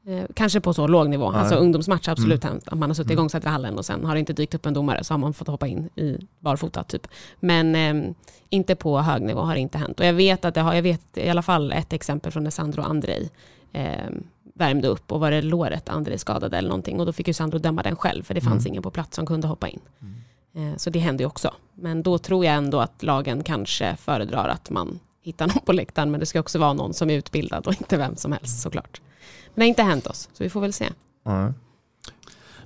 Eh, kanske på så låg nivå. Nej. Alltså ungdomsmatch absolut mm. hänt. Att man har suttit mm. igångsatt i hallen och sen har det inte dykt upp en domare så har man fått hoppa in i barfota typ. Men eh, inte på hög nivå har det inte hänt. Och jag vet att det har, jag vet i alla fall ett exempel från när Sandro Andrej eh, värmde upp och var det låret Andrej skadade eller någonting och då fick ju Sandro döma den själv för det fanns mm. ingen på plats som kunde hoppa in. Mm. Eh, så det händer ju också. Men då tror jag ändå att lagen kanske föredrar att man hittar någon på läktaren. Men det ska också vara någon som är utbildad och inte vem som helst såklart. Men det har inte hänt oss, så vi får väl se. Mm.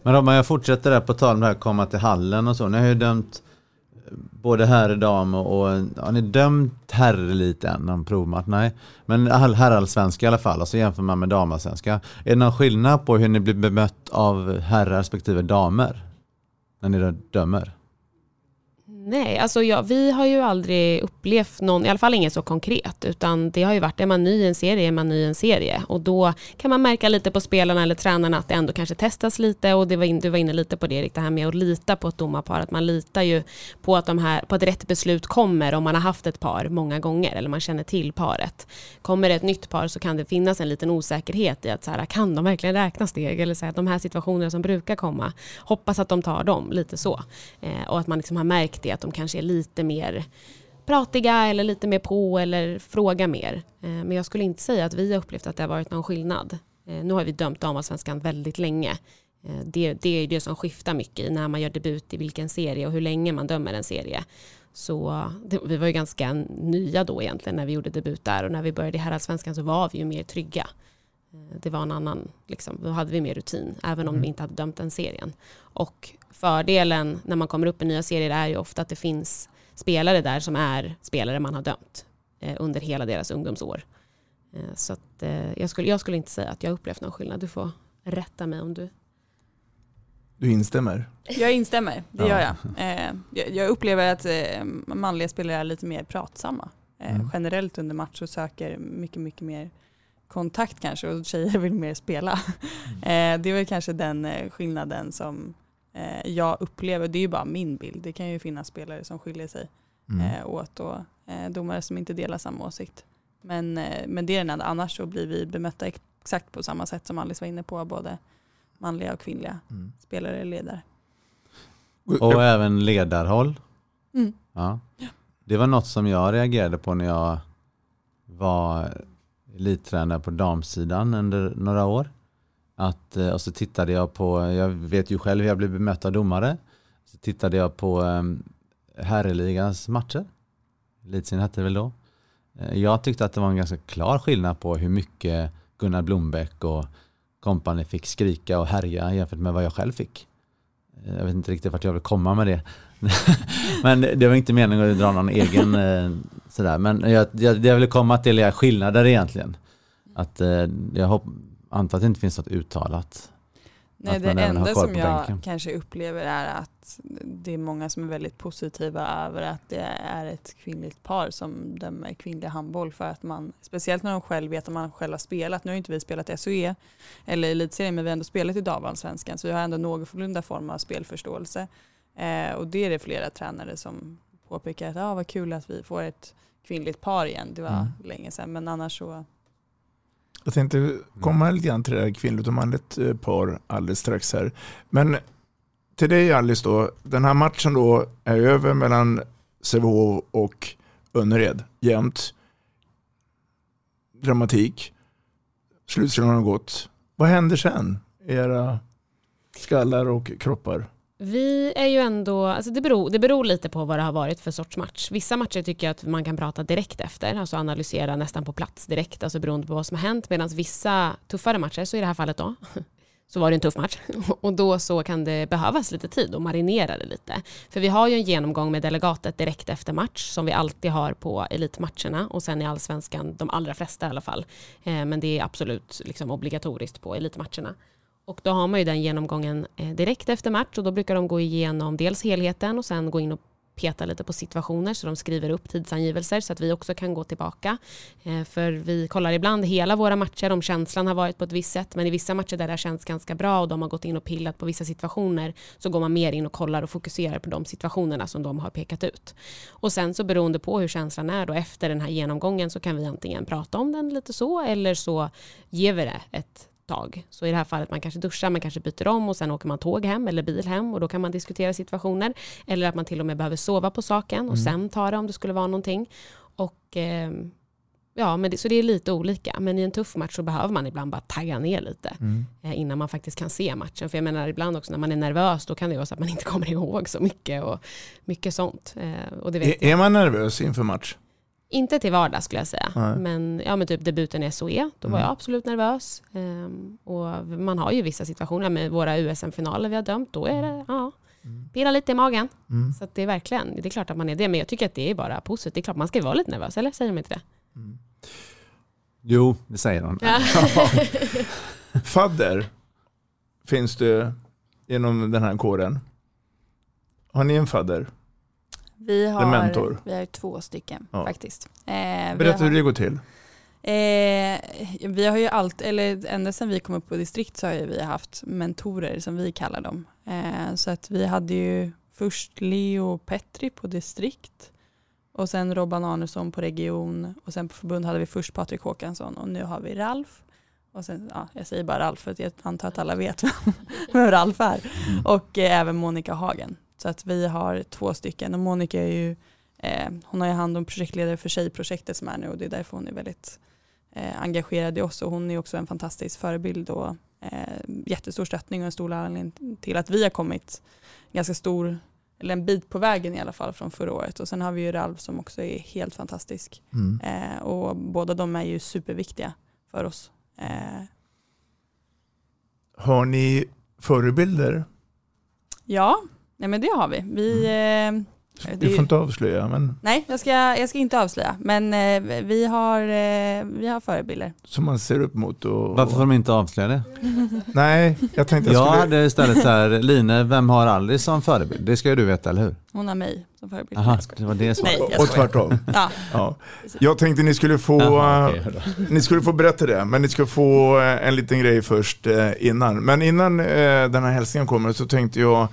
Men om jag fortsätter där på tal om det här komma till hallen och så. Ni har ju dömt eh, både herr, och dam och, och har ni dömt herrelit än? Någon provmatch? Nej. Men herrallsvenska i alla fall, och så jämför man med damallsvenska. Är det någon skillnad på hur ni blir bemött av herrar respektive damer? När ni dömer? Nej, alltså ja, vi har ju aldrig upplevt någon, i alla fall inget så konkret, utan det har ju varit, är man ny i en serie, är man ny i en serie. Och då kan man märka lite på spelarna eller tränarna att det ändå kanske testas lite och det var in, du var inne lite på det Erik, det här med att lita på ett domarpar, att man litar ju på att, de här, på att rätt beslut kommer om man har haft ett par många gånger eller man känner till paret. Kommer det ett nytt par så kan det finnas en liten osäkerhet i att så här, kan de verkligen räkna steg eller så här, de här situationerna som brukar komma, hoppas att de tar dem, lite så. Eh, och att man liksom har märkt det att de kanske är lite mer pratiga eller lite mer på eller fråga mer. Eh, men jag skulle inte säga att vi har upplevt att det har varit någon skillnad. Eh, nu har vi dömt damallsvenskan väldigt länge. Eh, det, det är det som skiftar mycket när man gör debut i vilken serie och hur länge man dömer en serie. Så det, vi var ju ganska nya då egentligen när vi gjorde debut där och när vi började i herrallsvenskan så var vi ju mer trygga. Det var en annan, liksom, då hade vi mer rutin, även om mm. vi inte hade dömt den serien. Och fördelen när man kommer upp i nya serier är ju ofta att det finns spelare där som är spelare man har dömt eh, under hela deras ungdomsår. Eh, så att, eh, jag, skulle, jag skulle inte säga att jag upplevt någon skillnad. Du får rätta mig om du... Du instämmer? Jag instämmer, det Ja. gör jag. Jag. Upplever att manliga spelare är lite mer pratsamma. Mm. Generellt under match och söker mycket, mycket mer kontakt kanske och tjejer vill mer spela. Eh, det är väl kanske den skillnaden som eh, jag upplever. Det är ju bara min bild. Det kan ju finnas spelare som skiljer sig Mm. eh, åt och eh, domare som inte delar samma åsikt. Men, eh, men det är den enda. Annars så blir vi bemötta exakt på samma sätt som Alice var inne på. Både manliga och kvinnliga Mm. spelare eller ledare. Och även ledarhåll. Mm. Ja. Det var något som jag reagerade på när jag var elittränare på damsidan under några år. Att, eh, och så tittade jag på, jag vet ju själv hur jag blev bemött av domare. Så tittade jag på ehm, herrligans matcher. Elitserien hette det väl då. Eh, jag tyckte att det var en ganska klar skillnad på hur mycket Gunnar Blombeck och kompani fick skrika och härja jämfört med vad jag själv fick. Eh, jag vet inte riktigt vart jag vill komma med det. Men det var inte meningen att dra någon egen sådär. Men jag, jag, det jag ville komma till är skillnader egentligen. Att jag hoppas antar att det inte finns något uttalat. Nej, det enda som jag bänken. kanske upplever är att det är många som är väldigt positiva över att det är ett kvinnligt par som dömer kvinnlig handboll för att man, speciellt när de själv vet att man själv har spelat, nu har inte vi spelat SOE eller elitserien men vi har ändå spelat i damallsvenskan så vi har ändå någorlunda form av spelförståelse. Eh, och det är det flera tränare som påpekar att ah, vad kul att vi får ett kvinnligt par igen, det var Mm. länge sedan men annars så Jag tänkte komma lite grann till det här kvinnligt och manligt eh, par alldeles strax här. Men till dig Alice då, den här matchen då är över mellan Sävehof och Önnered. Jämnt. Dramatik. Slutsignalen har gått. Vad händer sen i era skallar och kroppar? Vi är ju ändå, alltså det beror, det beror lite på vad det har varit för sorts match. Vissa matcher tycker jag att man kan prata direkt efter, alltså analysera nästan på plats direkt, alltså beroende på vad som har hänt. Medan vissa tuffare matcher, så i det här fallet då, så var det en tuff match. Och då så kan det behövas lite tid och marinera det lite. För vi har ju en genomgång med delegatet direkt efter match som vi alltid har på elitmatcherna och sen i allsvenskan, de allra flesta i alla fall. Eh, men det är absolut liksom obligatoriskt på elitmatcherna. Och då har man ju den genomgången eh, direkt efter match och då brukar de gå igenom dels helheten och sen gå in och peta lite på situationer så de skriver upp tidsangivelser så att vi också kan gå tillbaka. Eh, för vi kollar ibland hela våra matcher om känslan har varit på ett visst sätt men i vissa matcher där det har känts ganska bra och de har gått in och pillat på vissa situationer så går man mer in och kollar och fokuserar på de situationerna som de har pekat ut. Och sen så beroende på hur känslan är då efter den här genomgången så kan vi antingen prata om den lite så eller så ger vi det ett tag. Så i det här fallet man kanske duschar, man kanske byter om och sen åker man tåg hem eller bil hem och då kan man diskutera situationer. Eller att man till och med behöver sova på saken och Mm. sen ta det om det skulle vara någonting. Och eh, ja, men det, så det är lite olika. Men i en tuff match så behöver man ibland bara tagga ner lite Mm. eh, innan man faktiskt kan se matchen. För jag menar ibland också när man är nervös då kan det vara så att man inte kommer ihåg så mycket och mycket sånt. Eh, och det vet Är, är man nervös inför match? Inte till vardags skulle jag säga. Nej. Men, ja, men typ debuten i SOE, då var Mm. jag absolut nervös. Ehm, och man har ju vissa situationer med våra USM-finaler vi har dömt, då är det, ja, pirrar lite i magen. Mm. Så det är verkligen, det är klart att man är det, men jag tycker att det är bara positivt. Det är klart man ska vara lite nervös, eller säger de inte det? Jo, det säger de. Ja. Fadder finns det inom den här kåren. Har ni en fadder? Vi En har, mentor? vi har två stycken Ja. faktiskt. Eh, Berätta har, hur det går till. Eh, vi har ju allt, eller ända sedan vi kom upp på distrikt så har vi haft mentorer som vi kallar dem. Eh, så att vi hade ju först Leo Petri på distrikt och sen Robban Arnesson på region och sen på förbund hade vi först Patrik Håkansson och nu har vi Ralf. Och sen, ja, jag säger bara Ralf för att jag antar att alla vet vem, vem Ralf är. Och eh, även Monica Hagen. Så att vi har två stycken och Monica är ju, eh, hon har ju hand om projektledare för tjejprojektet som är nu och det är därför hon är väldigt eh, engagerad i oss och hon är också en fantastisk förebild och eh, jättestor stöttning och en stor anledning till att vi har kommit ganska stor, eller en bit på vägen i alla fall från förra året. Och sen har vi ju Ralf som också är helt fantastisk. Mm. Eh, och båda de är ju superviktiga för oss. Eh, Har ni förebilder? Ja, nej men det har vi. Vi, eh, Du får inte avslöja. Men... Nej, jag ska, jag ska inte avslöja. Men eh, vi, har, eh, vi har förebilder. Som man ser upp mot. Och, Varför får de inte avslöja det? Nej, jag tänkte jag, jag skulle... hade istället så här, Line, vem har Alice som förebild? Det ska ju du veta, eller hur? Hon har mig som förebild. Aha, det var det Nej, jag Och tvärtom. Ja. Ja. Jag tänkte ni skulle få, Jaha, okej, ni skulle få berätta det, men ni ska få eh, en liten grej först eh, innan. Men innan eh, den här hälsningen kommer så tänkte jag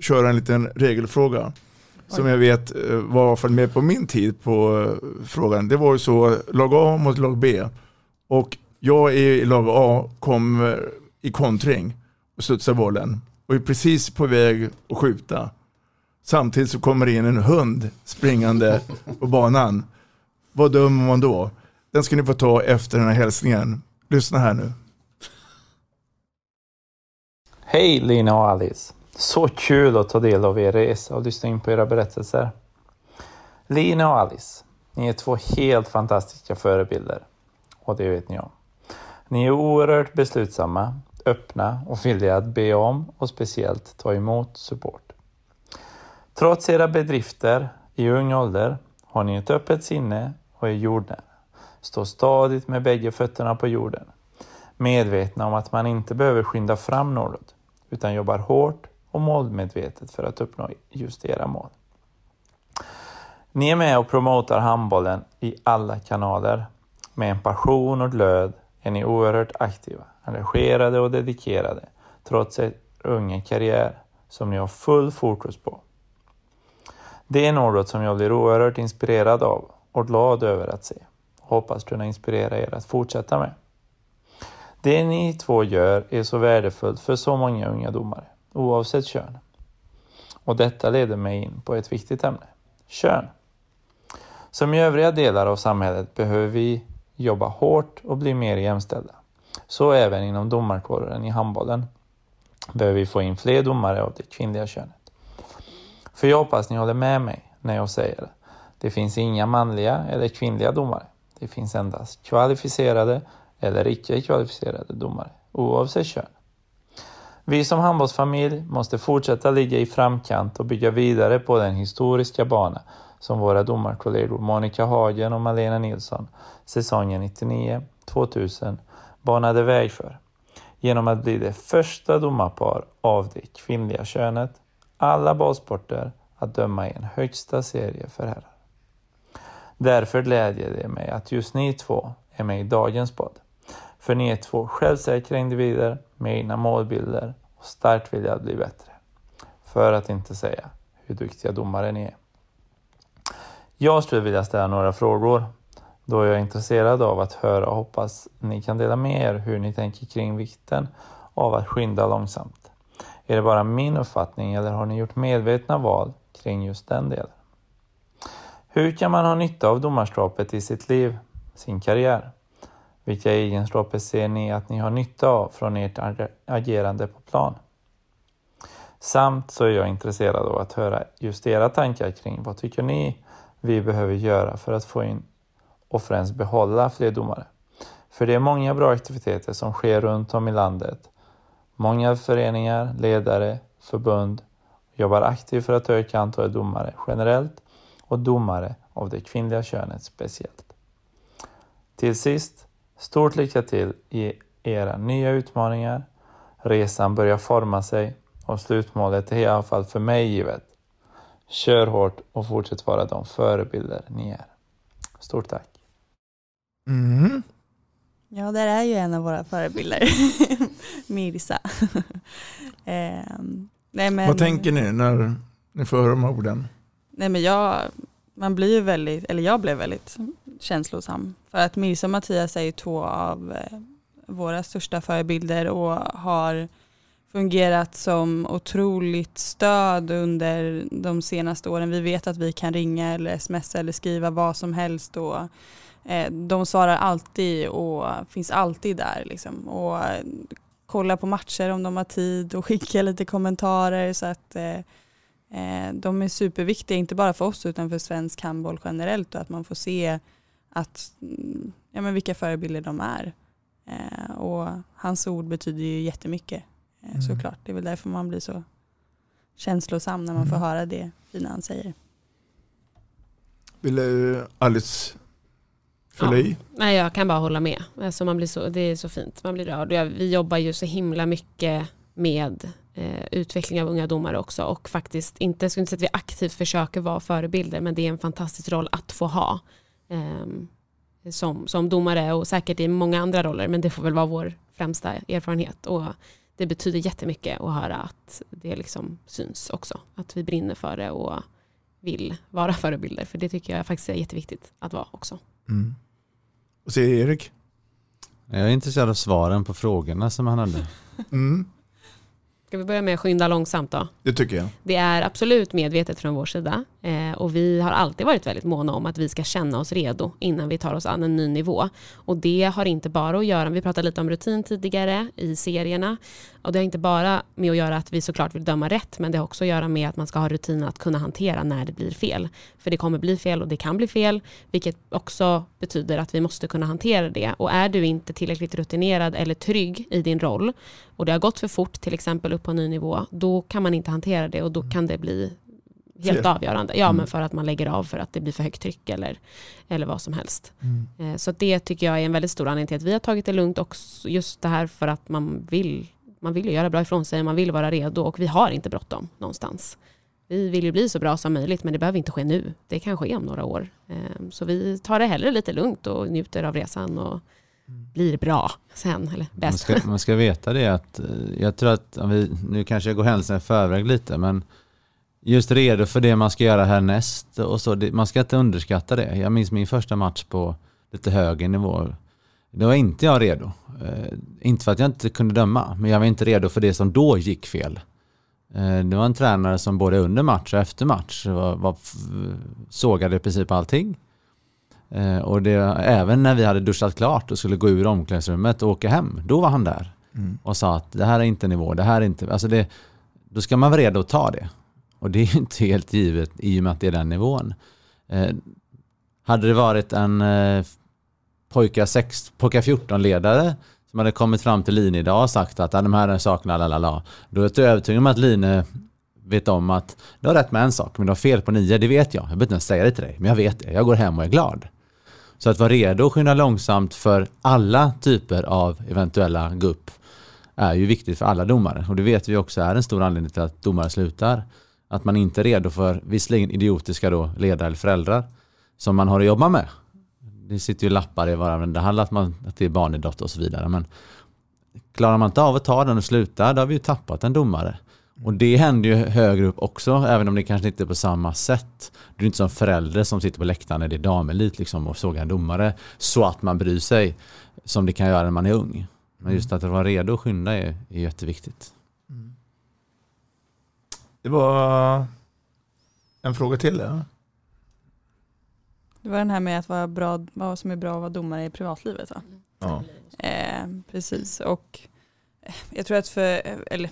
köra en liten regelfråga. Som jag vet eh, var med på min tid på eh, frågan. Det var ju så, lag A mot lag B. Och jag är i lag A, kom eh, i kontring och studsar bollen. Och är precis på väg att skjuta. Samtidigt så kommer in en hund springande på banan. Vad dömer man då? Den ska ni få ta efter den här hälsningen. Lyssna här nu. Hej Lina och Alice! Så kul att ta del av er resa och lyssna in på era berättelser. Lina och Alice, ni är två helt fantastiska förebilder. Och det vet ni om. Ni är oerhört beslutsamma, öppna och villiga att be om och speciellt ta emot support. Trots era bedrifter i ung ålder har ni ett öppet sinne och är jordnära. Står stadigt med bägge fötterna på jorden. Medvetna om att man inte behöver skynda fram något, utan jobbar hårt och målmedvetet för att uppnå just era mål. Ni är med och promotar handbollen i alla kanaler. Med en passion och glöd är ni oerhört aktiva, engagerade och dedikerade trots er unga karriär som ni har full fokus på. Det är något som jag blir oerhört inspirerad av och glad över att se hoppas kunna inspirera er att fortsätta med. Det ni två gör är så värdefullt för så många unga domare, oavsett kön. Och detta leder mig in på ett viktigt ämne, kön. Som i övriga delar av samhället behöver vi jobba hårt och bli mer jämställda. Så även inom domarkåren i handbollen behöver vi få in fler domare av det kvinnliga könet. För jag hoppas ni håller med mig när jag säger det. Det finns inga manliga eller kvinnliga domare. Det finns endast kvalificerade eller icke kvalificerade domare, oavsett kön. Vi som handbollsfamilj måste fortsätta ligga i framkant och bygga vidare på den historiska bana som våra domarkollegor Monica Hagen och Malena Nilsson säsongen 99-2000 banade väg för. Genom att bli det första domarpar av det kvinnliga könet, alla bollsporter, att döma i en högsta serie för herrar. Därför glädjer det mig att just ni två är med i dagens podd. För ni är två självsäkra individer med egna målbilder och starkt vilja att bli bättre. För att inte säga hur duktiga domare ni är. Jag skulle vilja ställa några frågor då jag är intresserad av att höra och hoppas ni kan dela med er hur ni tänker kring vikten av att skynda långsamt. Är det bara min uppfattning eller har ni gjort medvetna val kring just den delen? Hur kan man ha nytta av domarskapet i sitt liv, sin karriär? Vilka egenskaper ser ni att ni har nytta av från ert agerande på plan? Samt så är jag intresserad av att höra just era tankar kring vad tycker ni vi behöver göra för att få in och främst behålla fler domare. För det är många bra aktiviteter som sker runt om i landet. Många föreningar, ledare, förbund jobbar aktivt för att öka antalet domare generellt och domare av det kvinnliga könet speciellt. Till sist, stort lycka till i era nya utmaningar. Resan börjar forma sig och slutmålet är i alla fall för mig givet. Kör hårt och fortsätt vara de förebilder ni är. Stort tack! Mm. Ja, där är ju en av våra förebilder, Mirza. Ehm, nej, men, Vad tänker ni när ni får höra de orden? Nej, men jag, man blir ju väldigt, eller jag blev väldigt känslosam. För att Mirza och Mattias är ju två av eh, våra största förebilder och har fungerat som otroligt stöd under de senaste åren. Vi vet att vi kan ringa eller smsa eller skriva vad som helst och eh, de svarar alltid och finns alltid där liksom. Och eh, kollar kolla på matcher om de har tid och skicka lite kommentarer så att eh, de är superviktiga, inte bara för oss utan för svensk handboll generellt och att man får se att, mm, ja, men vilka förebilder de är. Eh, och hans ord betyder ju jättemycket eh, Mm. såklart. Det är väl därför man blir så känslosam när man får Mm. höra det fina han säger. Vill du Alice fylla i? Nej, jag kan bara hålla med. Alltså man blir så, det är så fint, man blir rörd. Vi jobbar ju så himla mycket med eh, utveckling av unga domare också och faktiskt inte, jag skulle inte säga att vi aktivt försöker vara förebilder men det är en fantastisk roll att få ha ehm, som, som domare och säkert i många andra roller men det får väl vara vår främsta erfarenhet och det betyder jättemycket att höra att det liksom syns också, att vi brinner för det och vill vara förebilder för det tycker jag faktiskt är jätteviktigt att vara också. Mm. Och säger Erik? Jag är intresserad av svaren på frågorna som han hade. Mm. Ska vi börja med att skynda långsamt då? Det tycker jag. Det är absolut medvetet från vår sida eh, och vi har alltid varit väldigt måna om att vi ska känna oss redo innan vi tar oss an en ny nivå. Och det har inte bara att göra, vi pratade lite om rutin tidigare i serierna, och det har inte bara med att göra att vi såklart vill döma rätt, men det har också att göra med att man ska ha rutin att kunna hantera när det blir fel. För det kommer bli fel och det kan bli fel, vilket också betyder att vi måste kunna hantera det. Och är du inte tillräckligt rutinerad eller trygg i din roll och det har gått för fort, till exempel upp på en ny nivå, då kan man inte hantera det och då kan det bli helt Fel. avgörande. Ja, Mm. men för att man lägger av för att det blir för högt tryck eller, eller vad som helst. Mm. Eh, Så det tycker jag är en väldigt stor anledning till att vi har tagit det lugnt och just det här för att man vill, man vill ju göra bra ifrån sig, man vill vara redo och vi har inte bråttom någonstans. Vi vill ju bli så bra som möjligt men det behöver inte ske nu. Det kan ske om några år. Eh, Så vi tar det hellre lite lugnt och njuter av resan och blir bra sen, eller Man bäst. ska, man ska veta det att eh, jag tror att, om vi, nu kanske jag går händelserna i förväg lite, men just redo för det man ska göra härnäst och så, det, man ska inte underskatta det. Jag minns min första match på lite högre nivå. Då var inte jag redo. Eh, inte för att jag inte kunde döma, men jag var inte redo för det som då gick fel. Eh, det var en tränare som både under match och efter match var, var, sågade i princip allting. Eh, och det, även när vi hade duschat klart och skulle gå ur omklädningsrummet och åka hem, då var han där. Mm. Och sa att det här är inte nivå, det här är inte... Alltså det, då ska man vara redo att ta det. Och det är inte helt givet i och med att det är den nivån. Eh, hade det varit en eh, sex, pojkar 14-ledare som hade kommit fram till Line idag och sagt att "Ja, de här är sakerna, lalala. Då är jag övertygad om att Line vet om att du har rätt med en sak, men du har fel på nio, det vet jag. Jag behöver inte ens säga det till dig, men jag vet det. Jag går hem och är glad. Så att vara redo att skynda långsamt för alla typer av eventuella gupp är ju viktigt för alla domare. Och det vet vi också är en stor anledning till att domare slutar. Att man inte är redo för visserligen idiotiska då ledare eller föräldrar som man har att jobba med. Det sitter ju lappar i varandra hall att, man, att det är barnidrott och så vidare. Men klarar man inte av att ta den och sluta, då har vi ju tappat en domare. Och det händer ju högre upp också, även om det kanske inte är på samma sätt. Du är inte som förälder som sitter på läktaren när det är damelit liksom och sågar en domare så att man bryr sig som det kan göra när man är ung. Men just att vara redo och skynda är, är jätteviktigt. Det var en fråga till. Ja. Det var den här med att vara bra, vad som är bra att vara domare i privatlivet va? Ja. Eh, precis, och eh, jag tror att för, eh, eller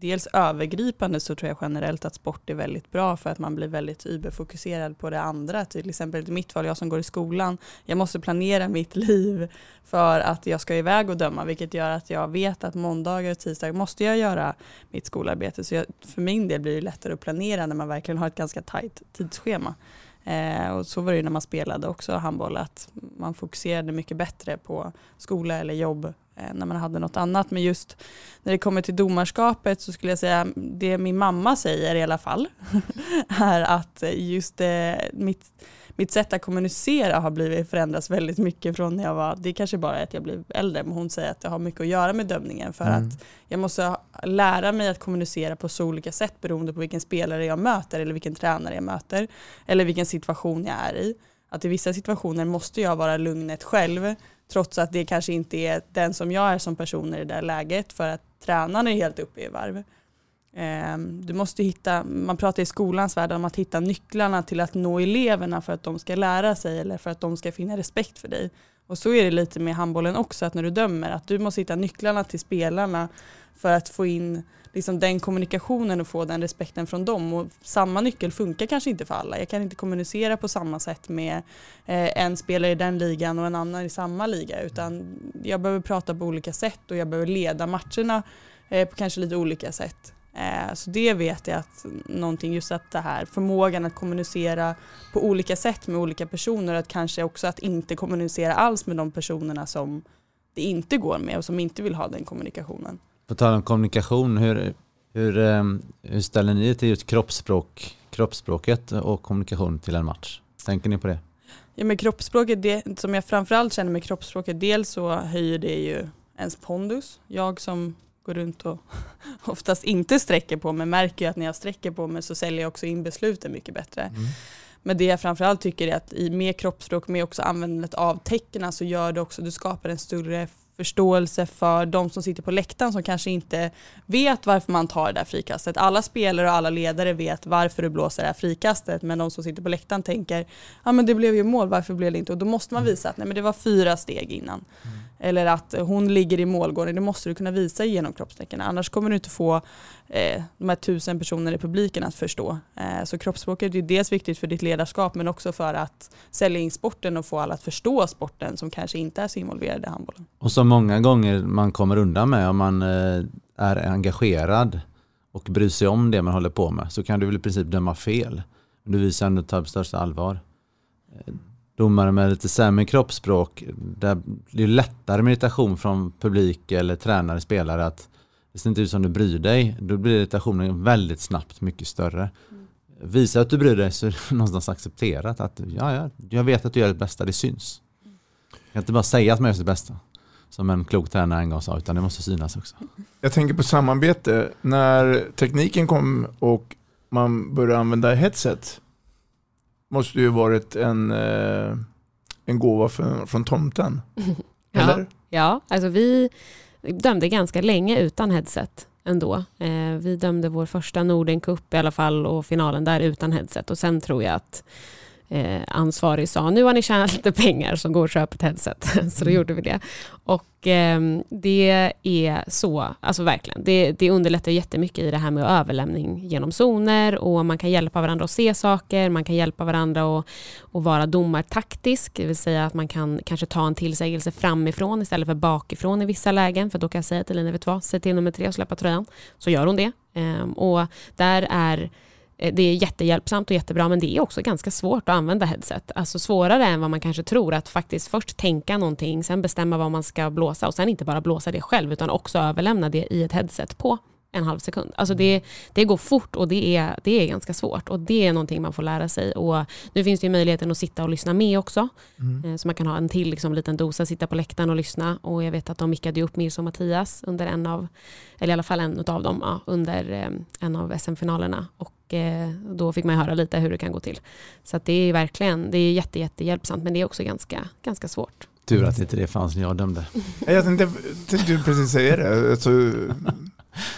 dels övergripande så tror jag generellt att sport är väldigt bra för att man blir väldigt überfokuserad på det andra. Till exempel i mitt fall, jag som går i skolan, jag måste planera mitt liv för att jag ska iväg och döma, vilket gör att jag vet att måndagar och tisdagar måste jag göra mitt skolarbete. Så jag, för min del blir det lättare att planera när man verkligen har ett ganska tajt tidsschema. Eh, och så var det ju när man spelade också handboll, att man fokuserade mycket bättre på skola eller jobb när man hade något annat. Men just när det kommer till domarskapet så skulle jag säga, det min mamma säger i alla fall, är att just eh, mitt, mitt sätt att kommunicera har blivit förändras väldigt mycket från när jag var, det är kanske bara är att jag blev äldre, men hon säger att det har mycket att göra med dömningen för Mm. att jag måste lära mig att kommunicera på så olika sätt beroende på vilken spelare jag möter eller vilken tränare jag möter eller vilken situation jag är i. Att i vissa situationer måste jag vara lugnet själv trots att det kanske inte är den som jag är som person i det där läget för att tränaren är helt uppe i varv. Ehm, du måste hitta, man pratar i skolans värld om att hitta nycklarna till att nå eleverna för att de ska lära sig eller för att de ska finna respekt för dig. Och så är det lite med handbollen också, att när du dömer, att du måste hitta nycklarna till spelarna för att få in liksom den kommunikationen och få den respekten från dem. Och samma nyckel funkar kanske inte för alla. Jag kan inte kommunicera på samma sätt med eh, en spelare i den ligan och en annan i samma liga, utan jag behöver prata på olika sätt och jag behöver leda matcherna eh, på kanske lite olika sätt. Eh, så det vet jag att någonting, just att det här förmågan att kommunicera på olika sätt med olika personer, att kanske också att inte kommunicera alls med de personerna som det inte går med och som inte vill ha den kommunikationen. På tal om kommunikation, hur, hur, ehm, hur ställer ni er till just kroppsspråk, kroppsspråket och kommunikation till en match? Tänker ni på det? Ja men kroppsspråket, det som jag framförallt känner med kroppsspråket, dels så höjer det ju ens pondus. Jag som går runt och oftast inte sträcker på mig märker ju att när jag sträcker på mig så säljer jag också in besluten mycket bättre. Mm. Men det jag framförallt tycker är att i med kroppsspråk, med också användandet av tecken så gör det också, du skapar en större förståelse för de som sitter på läktaren som kanske inte vet varför man tar det där frikastet. Alla spelare och alla ledare vet varför du blåser det här frikastet men de som sitter på läktaren tänker ja men det blev ju mål, varför blev det inte? Och då måste man visa att nej men det var fyra steg innan. Mm. Eller att hon ligger i målgården, det måste du kunna visa genom kroppstecken. Annars kommer du inte få eh, de här tusen personerna i publiken att förstå. Eh, så kroppsspråket är dels viktigt för ditt ledarskap men också för att sälja in sporten och få alla att förstå sporten som kanske inte är så involverade i handbollen. Och så många gånger man kommer undan med om man eh, är engagerad och bryr sig om det man håller på med så kan du väl i princip döma fel. Du visar ändå tar på största allvar eh, domare med lite sämre kroppsspråk, där blir det lättare med irritation från publik eller tränare, spelare att det ser inte ut som du bryr dig, då blir irritationen väldigt snabbt mycket större. Mm. Visa att du bryr dig så är det någonstans accepterat att ja, ja, jag vet att du gör det bästa, det syns. Jag kan inte bara säga att man gör sitt bästa, som en klok tränare en gång sa, utan det måste synas också. Jag tänker på samarbete, när tekniken kom och man började använda headset, måste ju varit en, eh, en gåva för, från tomten. Eller? Ja, ja, alltså vi dömde ganska länge utan headset ändå. Eh, vi dömde vår första Norden Cup i alla fall och finalen där utan headset och sen tror jag att eh, ansvarig sa nu har ni tjänat lite pengar som går och köper ett headset. så då mm. gjorde vi det. Och eh, det är så, alltså verkligen, det, det underlättar jättemycket i det här med överlämning genom zoner och man kan hjälpa varandra att se saker, man kan hjälpa varandra att, att vara domartaktisk, det vill säga att man kan kanske ta en tillsägelse framifrån istället för bakifrån i vissa lägen, för då kan jag säga till Lina, vet du vad, säg till nummer tre och släppa tröjan. Så gör hon det. Eh, och där är Eh, det är jättehjälpsamt och jättebra men det är också ganska svårt att använda headset. Alltså svårare än vad man kanske tror att faktiskt först tänka någonting, sen bestämma vad man ska blåsa och sen inte bara blåsa det själv utan också överlämna det i ett headset på en halv sekund. Alltså det, det går fort och det är, det är ganska svårt och det är någonting man får lära sig. Och nu finns det ju möjligheten att sitta och lyssna med också. Mm. Eh, så man kan ha en till liksom, liten dosa, sitta på läktaren och lyssna. Och jag vet att de mickade upp Mirs och Mattias under en av, eller i alla fall en av dem, ja, under eh, en av SM-finalerna. Och eh, då fick man höra lite hur det kan gå till. Så det är verkligen, det är jätte, jättehjälpsamt men det är också ganska, ganska svårt. Tur att inte det fanns när jag dömde. Jag tänkte, tänkte precis säga det. Alltså,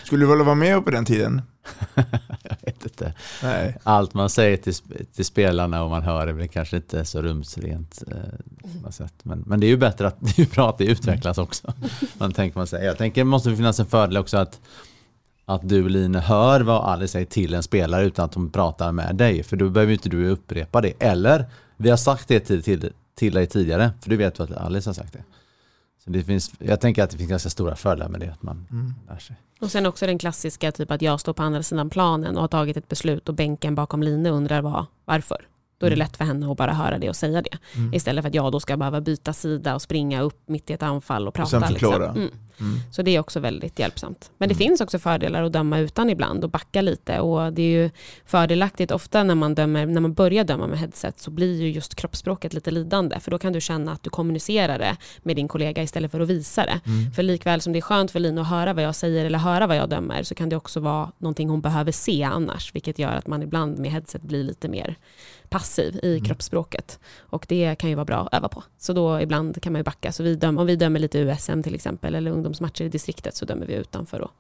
skulle du vilja vara med på den tiden? jag vet inte. Nej. Allt man säger till, till spelarna och man hör det blir kanske inte så rumsrent. Eh, men, men det är ju bättre att det är bra att det utvecklas också. man tänker man säga. Jag tänker det måste finnas en fördel också att, att du Line hör vad Alice säger till en spelare utan att hon pratar med dig. För då behöver inte du upprepa det. Eller, vi har sagt det till, till, till dig tidigare, för du vet att Alice har sagt det. Så det finns, jag tänker att det finns ganska stora fördelar med det, att man mm. lär sig. Och sen också den klassiska, typ att jag står på andra sidan planen och har tagit ett beslut och bänken bakom Line undrar vad, varför. Då är det mm. lätt för henne att bara höra det och säga det. Mm. Istället för att jag då ska behöva byta sida och springa upp mitt i ett anfall och prata. Och sen förklara. Liksom. Mm. Mm. Så det är också väldigt hjälpsamt. Men det mm. finns också fördelar att döma utan ibland och backa lite. Och det är ju fördelaktigt ofta när man, dömer, när man börjar döma med headset så blir ju just kroppsspråket lite lidande. För då kan du känna att du kommunicerar det med din kollega istället för att visa det. Mm. För likväl som det är skönt för Lina att höra vad jag säger eller höra vad jag dömer så kan det också vara någonting hon behöver se annars. Vilket gör att man ibland med headset blir lite mer passiv i mm. kroppsspråket. Och det kan ju vara bra att öva på. Så då ibland kan man ju backa. Så vi döm, om vi dömer lite USM till exempel, eller ungdomsmatcher i distriktet, så dömer vi utanför och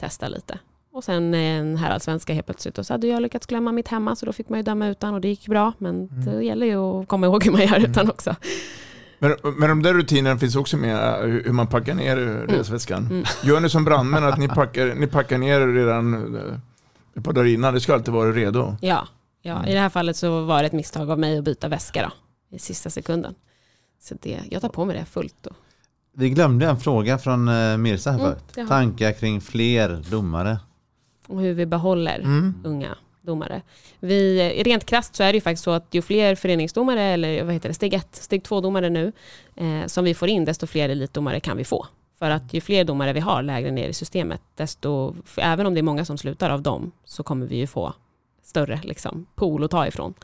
testar lite. Och sen en herrallsvenska helt plötsligt och så hade jag lyckats glömma mitt hemma, så då fick man ju döma utan och det gick bra. Men mm. det gäller ju att komma ihåg hur man gör mm. utan också. Men, men de där rutinerna finns också med hur man packar ner resväskan. Mm. mm. Gör ni som brandmän att ni packar, ni packar ner redan ett par dagar innan? Det ska alltid vara redo. Ja, Ja, mm. I det här fallet så var det ett misstag av mig att byta väska då, i sista sekunden. Så det, jag tar på mig det fullt. Då. Vi glömde en fråga från uh, Mirza här mm, förut. Tankar kring fler domare? och hur vi behåller Mm. unga domare. Vi, rent krasst så är det ju faktiskt så att ju fler föreningsdomare, eller vad heter det, steg 1, steg 2-domare nu, eh, som vi får in, desto fler elitdomare kan vi få. För att ju fler domare vi har lägre ner i systemet, desto, även om det är många som slutar av dem, så kommer vi ju få större liksom, pool att ta ifrån.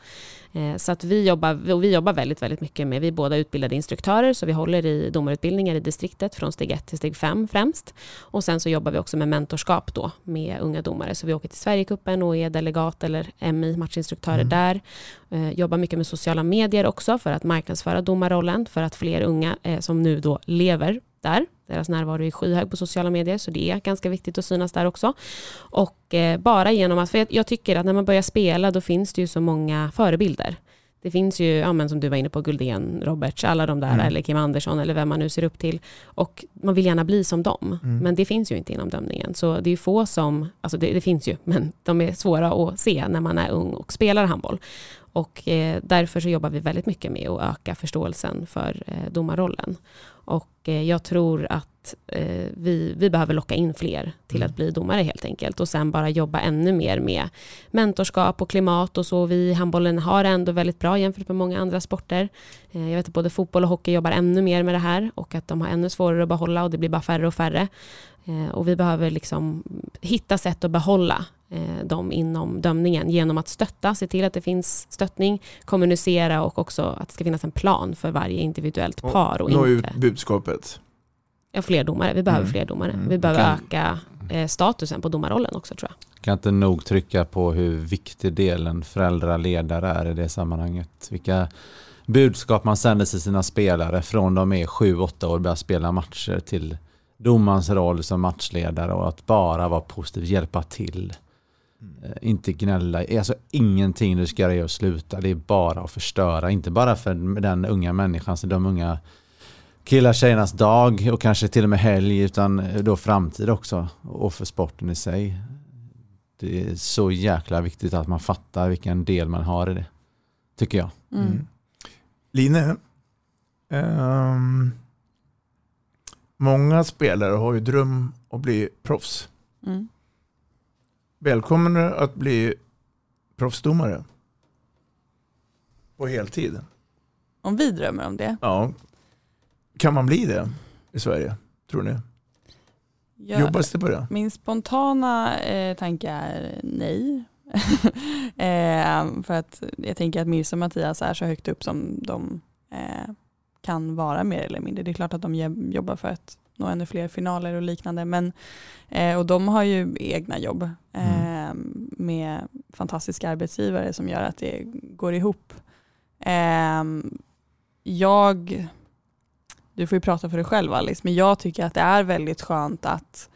Eh, Så att vi jobbar, och vi jobbar väldigt, väldigt mycket med, vi är båda utbildade instruktörer, så vi håller i domarutbildningar i distriktet från steg 1 till steg 5 främst. Och sen så jobbar vi också med mentorskap då med unga domare. Så vi åker till Sverigecupen och är delegat eller MI, matchinstruktörer Mm. där. Eh, jobbar mycket med sociala medier också för att marknadsföra domarrollen, för att fler unga eh, som nu då lever där, deras närvaro är skyhög på sociala medier, så det är ganska viktigt att synas där också. Och eh, bara genom att, för jag, jag tycker att när man börjar spela, då finns det ju så många förebilder. Det finns ju, ja, men som du var inne på, Guldén, Roberts, alla de där, Mm. eller Kim Andersson, eller vem man nu ser upp till. Och man vill gärna bli som dem, Mm. men det finns ju inte inom dömningen. Så det är ju få som, alltså det, det finns ju, men de är svåra att se när man är ung och spelar handboll. Och eh, därför så jobbar vi väldigt mycket med att öka förståelsen för eh, domarrollen. Och eh, jag tror att eh, vi, vi behöver locka in fler till att bli domare helt enkelt. Och sen bara jobba ännu mer med mentorskap och klimat och så. Vi i handbollen har ändå väldigt bra jämfört med många andra sporter. Eh, jag vet att både fotboll och hockey jobbar ännu mer med det här och att de har ännu svårare att behålla och det blir bara färre och färre. Eh, och vi behöver liksom hitta sätt att behålla eh, dem inom dömningen genom att stötta, se till att det finns stöttning, kommunicera och också att det ska finnas en plan för varje individuellt par och Nå inte ut budskapet. ja, fler domare. Vi behöver Mm. fler domare. Mm. Vi behöver Kan- öka eh, statusen på domarrollen också tror jag. Kan inte nog trycka på hur viktig delen föräldrar ledare är i det sammanhanget. Vilka budskap man sänder till sina spelare från de är 7-8 år och börjar spela matcher till domarens roll som matchledare och att bara vara positiv, hjälpa till. Eh, Inte gnälla, alltså ingenting du ska göra är att sluta, det är bara att förstöra. Inte bara för den unga människan, så de unga killar tjejernas dag och kanske till och med helg utan då framtid också och för sporten i sig. Det är så jäkla viktigt att man fattar vilken del man har i det. Tycker jag. Mm. Line, ehm, många spelare har ju dröm att bli proffs. Mm. Välkommen du att bli proffsdomare. På heltid. Om vi drömmer om det? Ja. Kan man bli det i Sverige, tror ni? Jag- Jobbas det på det? Min spontana eh, tanke är nej. eh, för att jag tänker att Mirsa och Mattias är så högt upp som de eh, kan vara mer eller mindre. Det är klart att de jobbar för att nå ännu fler finaler och liknande. Men, eh, och de har ju egna jobb eh, med fantastiska arbetsgivare som gör att det går ihop. Eh, jag du får ju prata för dig själv Alice, men jag tycker att det är väldigt skönt att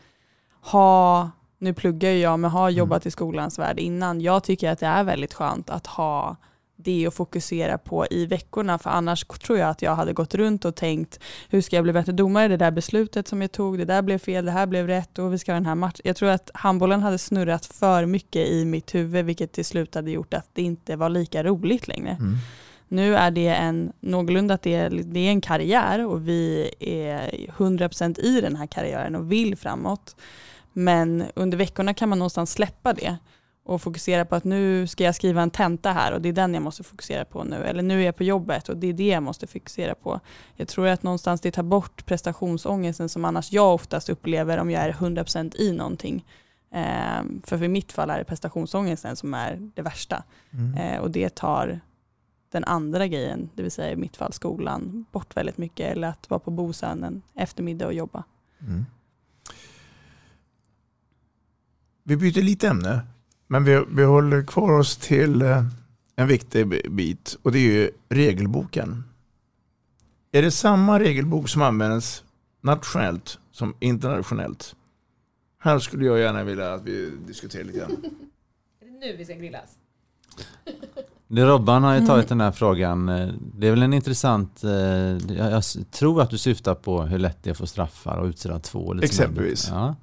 ha, nu pluggar jag men har jobbat i skolans värld innan, jag tycker att det är väldigt skönt att ha det att fokusera på i veckorna för annars tror jag att jag hade gått runt och tänkt hur ska jag bli bättre domare, det där beslutet som jag tog, det där blev fel, det här blev rätt och vi ska ha den här matchen. Jag tror att handbollen hade snurrat för mycket i mitt huvud vilket till slut hade gjort att det inte var lika roligt längre. Nu är det en, någorlunda att det är, det är en karriär och vi är 100% i den här karriären och vill framåt. Men under veckorna kan man någonstans släppa det och fokusera på att nu ska jag skriva en tenta här och det är den jag måste fokusera på nu. Eller nu är jag på jobbet och det är det jag måste fokusera på. Jag tror att någonstans det tar bort prestationsångesten som annars jag oftast upplever om jag är 100% i någonting. Eh, för för mitt fall är det prestationsångesten som är det värsta. Mm. Eh, och det tar den andra grejen, det vill säga i mitt fall skolan, bort väldigt mycket. Eller att vara på Bosön en eftermiddag och jobba. Mm. Vi byter lite ämne, men vi, vi håller kvar oss till eh, en viktig bi- bit och det är ju regelboken. Är det samma regelbok som används nationellt som internationellt? Här skulle jag gärna vilja att vi diskuterar lite grann. Är det nu vi ska grillas? Det Robban har ju tagit den här frågan. Det är väl en intressant... eh, Jag tror att du syftar på hur lätt det är att få straffar och utsätta två. Exempelvis. Ja.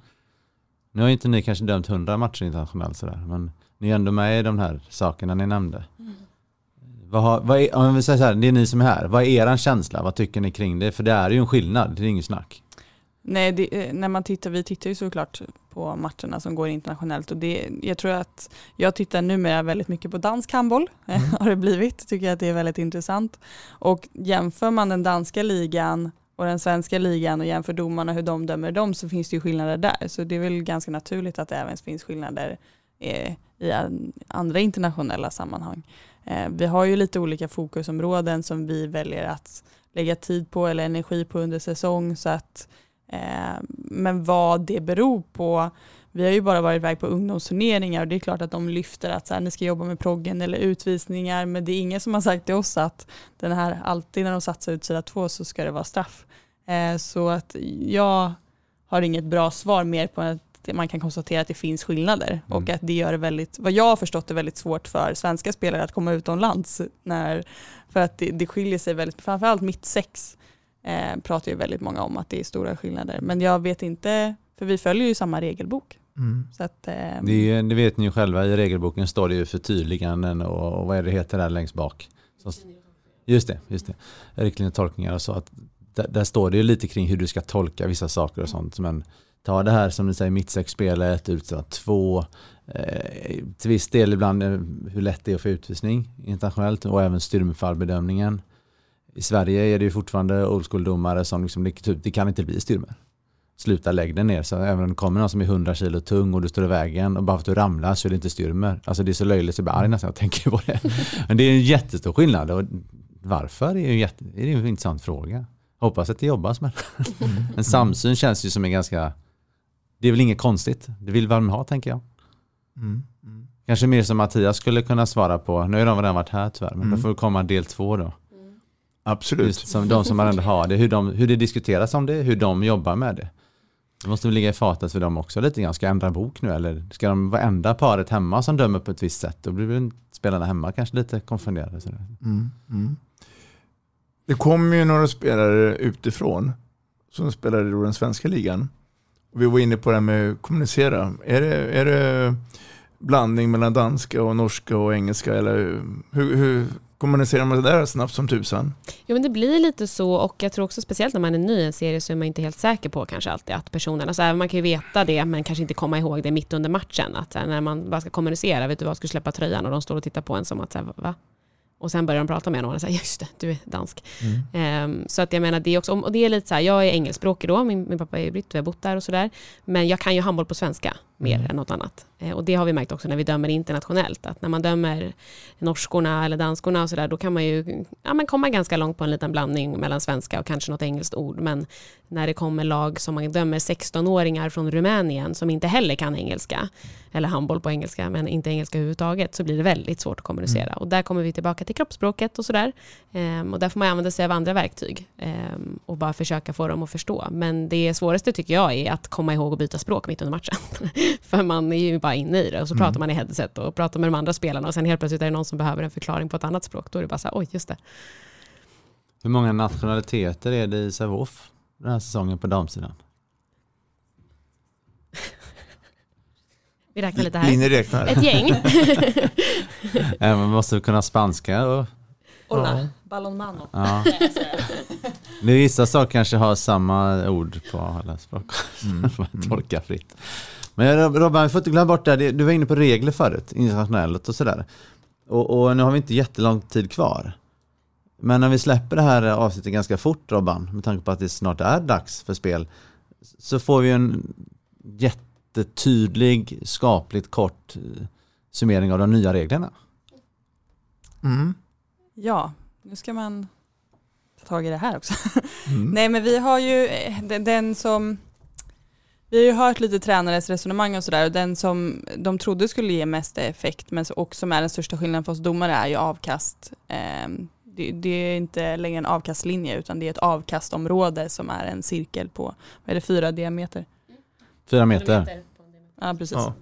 Nu har inte ni kanske dömt hundra matcher internationellt sådär, men ni är ändå med i de här sakerna ni nämnde. Vad har, vad är, om vi säger så här, det är ni som är här. Vad är er känsla? Vad tycker ni kring det? För det är ju en skillnad, det är inget snack. Nej, det, när man tittar, vi tittar ju såklart på matcherna som går internationellt och det, jag tror att jag tittar numera väldigt mycket på dansk handboll, mm. har det blivit, tycker jag att det är väldigt intressant. Och jämför man den danska ligan och den svenska ligan och jämför domarna hur de dömer dem så finns det ju skillnader där. Så det är väl ganska naturligt att det även finns skillnader eh, i andra internationella sammanhang. Eh, vi har ju lite olika fokusområden som vi väljer att lägga tid på eller energi på under säsong. Så att, eh, men vad det beror på vi har ju bara varit iväg på ungdomsturneringar och det är klart att de lyfter att så här, ni ska jobba med proggen eller utvisningar men det är ingen som har sagt till oss att den här alltid när de satsar ut sida två så ska det vara straff. Eh, så att jag har inget bra svar mer på att man kan konstatera att det finns skillnader mm. och att det gör det väldigt, vad jag har förstått det väldigt svårt för svenska spelare att komma utomlands. När, för att det, det skiljer sig väldigt, framförallt mitt sex eh, pratar ju väldigt många om att det är stora skillnader. Men jag vet inte, för vi följer ju samma regelbok. Mm. Så att, eh, det, det, vet ni ju själva, i regelboken står det ju förtydliganden och, och vad är det heter där längst bak. Så, just det, just det. Riktlinjer och så. Att där, där, står det ju lite kring hur du ska tolka vissa saker och sånt. Men ta det här som ni säger, mittsexspelet, utsatt två, eh, till viss del ibland eh, hur lätt det är att få utvisning internationellt och även styrmefallbedömningen. I Sverige är det ju fortfarande old school-domare som liksom, det, typ, det kan inte bli styrmer. Sluta lägg den ner. Så även om det kommer någon som är 100 kilo tung och du står i vägen och bara för att du ramlar så är det inte styrmer. Alltså det är så löjligt så jag blir arg nästan jag tänker på det. Men det är en jättestor skillnad och varför är en, jätte, är en intressant fråga. Hoppas att det jobbas med. En samsyn känns ju som en ganska det är väl inget konstigt. Det vill man ha tänker jag. Mm. Mm. Kanske mer som Mattias skulle kunna svara på. Nu har de redan varit här tyvärr, men mm. då får det komma del två då. Absolut. Just som de som ändå har det, hur, de, hur det diskuteras om det, hur de jobbar med det. Det måste väl ligga i fatet för dem också lite grann. Ska jag ändra bok nu eller ska de vara enda paret hemma som dömer på ett visst sätt? Då blir väl spelarna hemma kanske lite konfunderade. Mm, mm. Det kommer ju några spelare utifrån som spelar i den svenska ligan. Vi var inne på det här med att kommunicera. Är det, är det blandning mellan danska och norska och engelska? Eller hur, hur kommunicerar man det där snabbt som tusan? Jo men det blir lite så och jag tror också speciellt när man är ny i en serie så är man inte helt säker på kanske alltid att personerna, så man kan ju veta det men kanske inte komma ihåg det mitt under matchen. Att när man bara ska kommunicera, vet du vad, ska du släppa tröjan och de står och tittar på en som att, så här, va? Och sen börjar de prata med en och säger just det, du är dansk. Mm. Um, så att jag menar, det är också, och det är lite så här, jag är engelskspråkig då, min, min pappa är britt jag har bott där och sådär. Men jag kan ju handboll på svenska mer mm. än något annat. Eh, och det har vi märkt också när vi dömer internationellt, att när man dömer norskorna eller danskorna och sådär, då kan man ju ja, man komma ganska långt på en liten blandning mellan svenska och kanske något engelskt ord. Men när det kommer lag som man dömer 16-åringar från Rumänien som inte heller kan engelska, eller handboll på engelska, men inte engelska överhuvudtaget, så blir det väldigt svårt att kommunicera. Mm. Och där kommer vi tillbaka till kroppsspråket och sådär. Ehm, och där får man använda sig av andra verktyg ehm, och bara försöka få dem att förstå. Men det svåraste tycker jag är att komma ihåg att byta språk mitt under matchen. För man är ju bara inne i det och så mm. pratar man i headset och pratar med de andra spelarna och sen helt plötsligt är det någon som behöver en förklaring på ett annat språk. Då är det bara så här, oj just det. Hur många nationaliteter är det i Sävehof den här säsongen på damsidan? Vi räknar lite här. Linje räknar. Ett gäng. man måste kunna spanska och... Hola, ja. ballonmano. Ja. Det vissa saker kanske har samma ord på alla språk. Mm. tolka fritt. Men Robban, vi får inte glömma bort det Du var inne på regler förut, internationellt och sådär. Och, och, nu har vi inte jättelång tid kvar. Men när vi släpper det här avsnittet ganska fort Robban, med tanke på att det snart är dags för spel, så får vi en jättetydlig, skapligt kort eh, summering av de nya reglerna. Mm. Ja, nu ska man ta tag i det här också. Mm. Nej men vi har ju eh, den, den som vi har ju hört lite tränares resonemang och sådär och den som de trodde skulle ge mest effekt men och som är den största skillnaden för oss domare är ju avkast. Ehm, det, det är inte längre en avkastlinje utan det är ett avkastområde som är en cirkel på, vad är det, fyra diameter? Fyra meter. Ja, precis. Ja.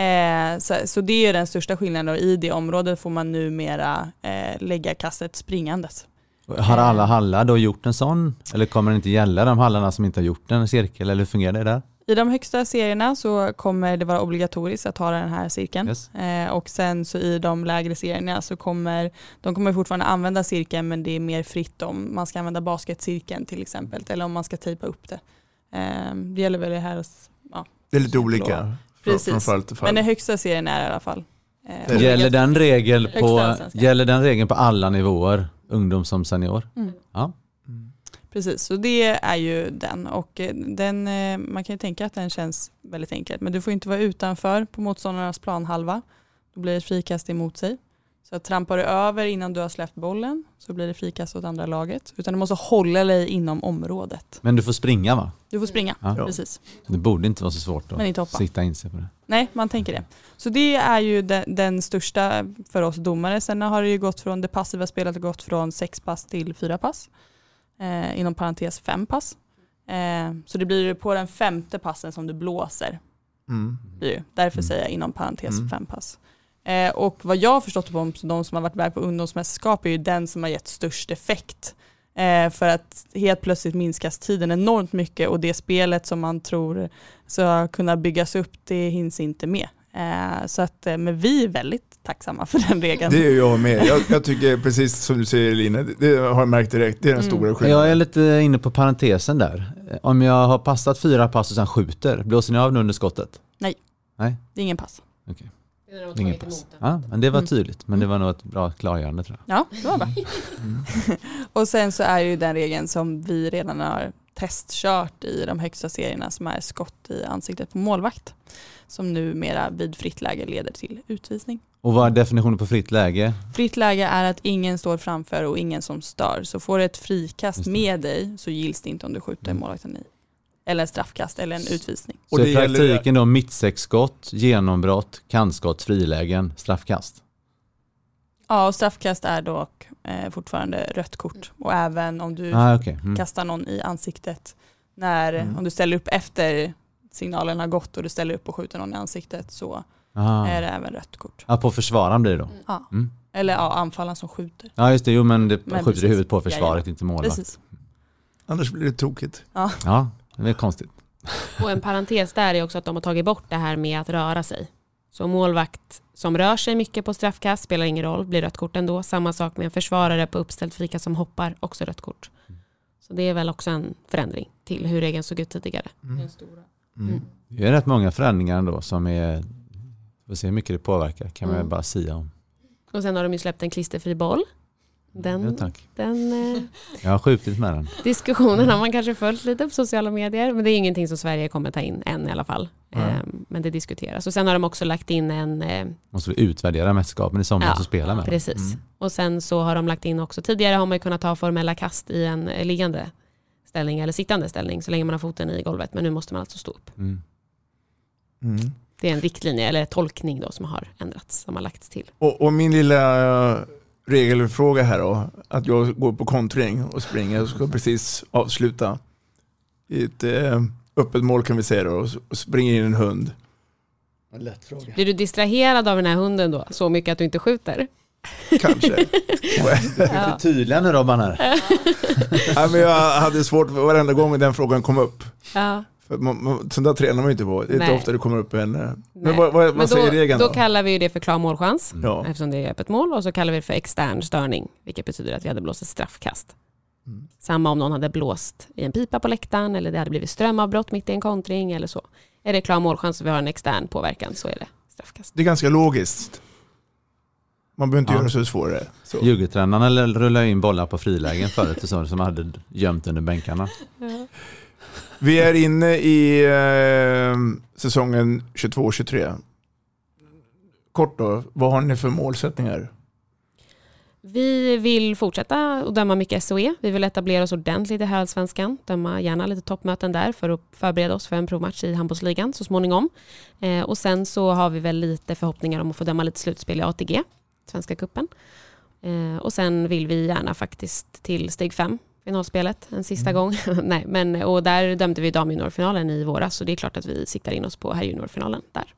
Eh, så, så, det är den största skillnaden och i det området får man numera eh, lägga kastet springandes. Har alla hallar då gjort en sån? Eller kommer det inte gälla de hallarna som inte har gjort en cirkel? Eller hur fungerar det där? I de högsta serierna så kommer det vara obligatoriskt att ha den här cirkeln. Yes. Eh, och sen så i de lägre serierna så kommer de kommer fortfarande använda cirkeln men det är mer fritt om man ska använda basketcirkeln till exempel eller om man ska tejpa upp det. Eh, det gäller väl det här, ja, Det är lite olika från, från Precis. fall till fall. Men den högsta serien är i alla fall. eh, Gäller den, regel på, gäller den regeln på alla nivåer? Ungdom som senior? Mm. Ja. Precis, så det är ju den och eh, den, eh, man kan ju tänka att den känns väldigt enkel men du får inte vara utanför på motståndarnas planhalva. Då blir det frikast emot sig. Så att trampar du över innan du har släppt bollen så blir det frikast åt andra laget. Utan du måste hålla dig inom området. Men du får springa va? Du får springa, Ja. precis. Det borde inte vara så svårt Men inte att hoppa. sikta in sig på det. Nej, man tänker det. Så det är ju den, den största för oss domare. Sen har det ju gått från det passiva spelet har gått från sex pass till fyra pass. Eh, inom parentes fem pass. Eh, så det blir på den femte passen som du blåser. Mm. Därför säger jag inom parentes Mm. fem pass. Eh, och vad jag har förstått på de som har varit med på ungdomsmästerskap är ju den som har gett störst effekt. Eh, för att helt plötsligt minskas tiden enormt mycket och det spelet som man tror ska kunna byggas upp det hinns inte med. Eh, så att, eh, men vi är väldigt tacksamma för den regeln. Det är jag med. Jag, jag tycker precis som du säger Lina, det, har jag märkt direkt, det är den Mm. stora skillnaden. Jag är lite inne på parentesen där. Om jag har passat fyra pass och sen skjuter, blåser ni av nu under skottet? Nej, Nej? det är ingen pass. Okej. Det Ingen pass. Ja, men det var Mm. tydligt. Men det var nog ett bra klargörande tror jag. Ja, det var bra. och sen så är ju den regeln som vi redan har testkört i de högsta serierna som är skott i ansiktet på målvakt. Som numera vid fritt läge leder till utvisning. Och vad är definitionen på fritt läge? Fritt läge är att ingen står framför och ingen som stör. Så får du ett frikast med dig så gills det inte om du skjuter målvakten i. Eller en straffkast eller en utvisning. Så Och det i gäller- praktiken då mittseksskott, genombrott, kantskott, frilägen, straffkast. Ja, och straffkast är dock eh, fortfarande rött kort. Och även om du Ah, okej. Mm. kastar någon i ansiktet när, Mm. om du ställer upp efter signalen har gått och du ställer upp och skjuter någon i ansiktet så Ah. är det även rött kort. Ja, på försvararen blir det då? Ja. Mm. Eller ja, anfallaren som skjuter. Ja just det, jo men det Men skjuter i precis. huvudet på försvaret, Jajamän. inte målvakt. Precis. Annars blir det tokigt. Ja. Ja, det är konstigt. Och en parentes där är också att de har tagit bort det här med att röra sig. Så målvakt som rör sig mycket på straffkast spelar ingen roll, blir rött kort ändå. Samma sak med en försvarare på uppställt frikast som hoppar, också rött kort. Så det är väl också en förändring till hur regeln såg ut tidigare. Mm. Mm. Det är rätt många förändringar ändå som är, får se hur mycket det påverkar, kan man Mm. ju bara sia om. Och sen har de ju släppt en klisterfri boll. Ja, Den, tack. den eh, Jag har skjutit med den. diskussionen har man kanske följt lite på sociala medier, men det är ingenting som Sverige kommer ta in än i alla fall. Eh, Men det diskuteras. Och sen har de också lagt in en eh, Måste vi utvärdera mästerskapen i sommar Ja, så spela med. Precis. Mm. Och sen så har de lagt in också, tidigare har man ju kunnat ta formella kast i en eh, liggande ställning eller sittande ställning så länge man har foten i golvet. Men nu måste man alltså stå upp. Mm. Mm. Det är en riktlinje eller tolkning då som har ändrats, som har lagts till. Och, och min lilla eh, regelfråga här då, att jag går på kontring och springer och ska precis avsluta i ett eh, öppet mål kan vi säga då, och springer in en hund. En lätt fråga. Blir du distraherad av den här hunden då, så mycket att du inte skjuter? Kanske. Ja. Tydliga nu Robban här. ja, men jag hade svårt varenda gång den frågan kom upp. Ja. För man, man, sånt där tränar man ju inte på. Det är inte ofta det kommer upp en... Nej. Men vad, vad, Men vad säger regeln då? då? Kallar vi ju det för klar målchans, Ja. eftersom det är öppet mål. Och så kallar vi det för extern störning, vilket betyder att vi hade blåst ett straffkast. Mm. Samma om någon hade blåst i en pipa på läktaren eller det hade blivit strömavbrott mitt i en kontring eller så. Är det klar målchans och vi har en extern påverkan så är det straffkast. Det är ganska logiskt. Man behöver inte Ja. göra så svårt. Så. Djurgårdstränarna eller rullar in bollar på frilägen förut och så, som hade gömt under bänkarna. Vi är inne i eh, säsongen 22-23. Kort då, vad har ni för målsättningar? Vi vill fortsätta att döma mycket SOE. Vi vill etablera oss ordentligt i Allsvenskan. Döma gärna lite toppmöten där för att förbereda oss för en provmatch i handbollsligan så småningom. Eh, och sen så har vi väl lite förhoppningar om att få döma lite slutspel i ATG, Svenska cupen. Eh, och sen vill vi gärna faktiskt till steg fem, finalspelet, en sista gång. Nej, men, och där dömde vi damjuniorfinalen i våras så det är klart att vi siktar in oss på herrjuniorfinalen där.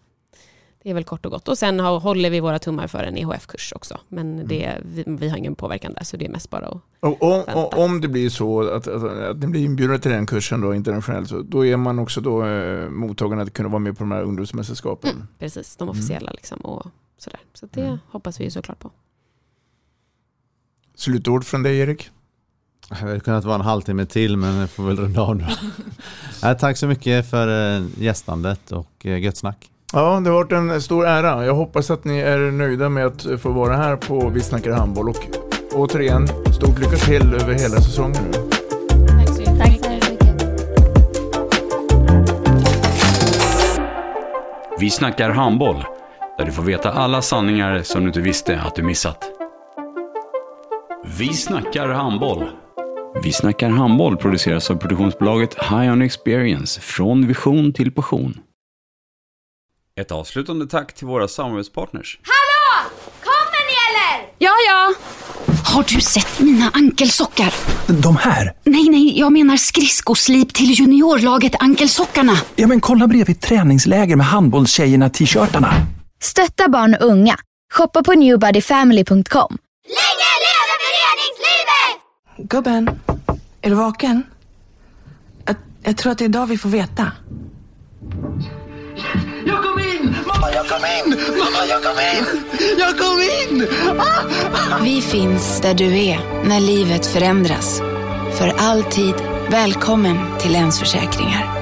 Det är väl kort och gott. Och sen håller vi våra tummar för en EHF-kurs också. Men det, vi, vi har ingen påverkan där så det är mest bara att Och, om, och, om det blir så att, att, att ni blir inbjudna till den kursen då, internationellt, så då är man också då eh, mottagen att kunna vara med på de här ungdomsmästerskapen. Mm, precis, de officiella liksom och sådär. Så det Mm. hoppas vi ju såklart på. Slutord från dig Erik? Det hade kunnat vara en halvtimme till men jag får väl runda av nu. Tack så mycket för eh, gästandet och eh, gött snack. Ja, det har varit en stor ära. Jag hoppas att ni är nöjda med att få vara här på Vi snackar handboll och återigen, stort lycka till över hela säsongen nu. Tack så mycket. Vi snackar handboll, där du får veta alla sanningar som du inte visste att du missat. Vi snackar handboll. Vi snackar handboll produceras av produktionsbolaget High On Experience, från vision till passion. Ett avslutande tack till våra samarbetspartners. Hallå! Kommer ni eller? Ja, ja. Har du sett mina ankelsockar? De här? Nej, nej, jag menar skridskoslip till juniorlaget Ankelsockarna. Ja, men kolla bredvid träningsläger med handbollstjejerna-t-shirtarna. Stötta barn och unga. Shoppa på newbodyfamily.com. Länge leve föreningslivet! Gubben, är du vaken? Jag, jag tror att det är idag vi får veta. Jag kom in! Mamma, jag kom in! Mamma, jag kom in! Jag kom in! Ah! Vi finns där du är när livet förändras. För alltid välkommen till Länsförsäkringar.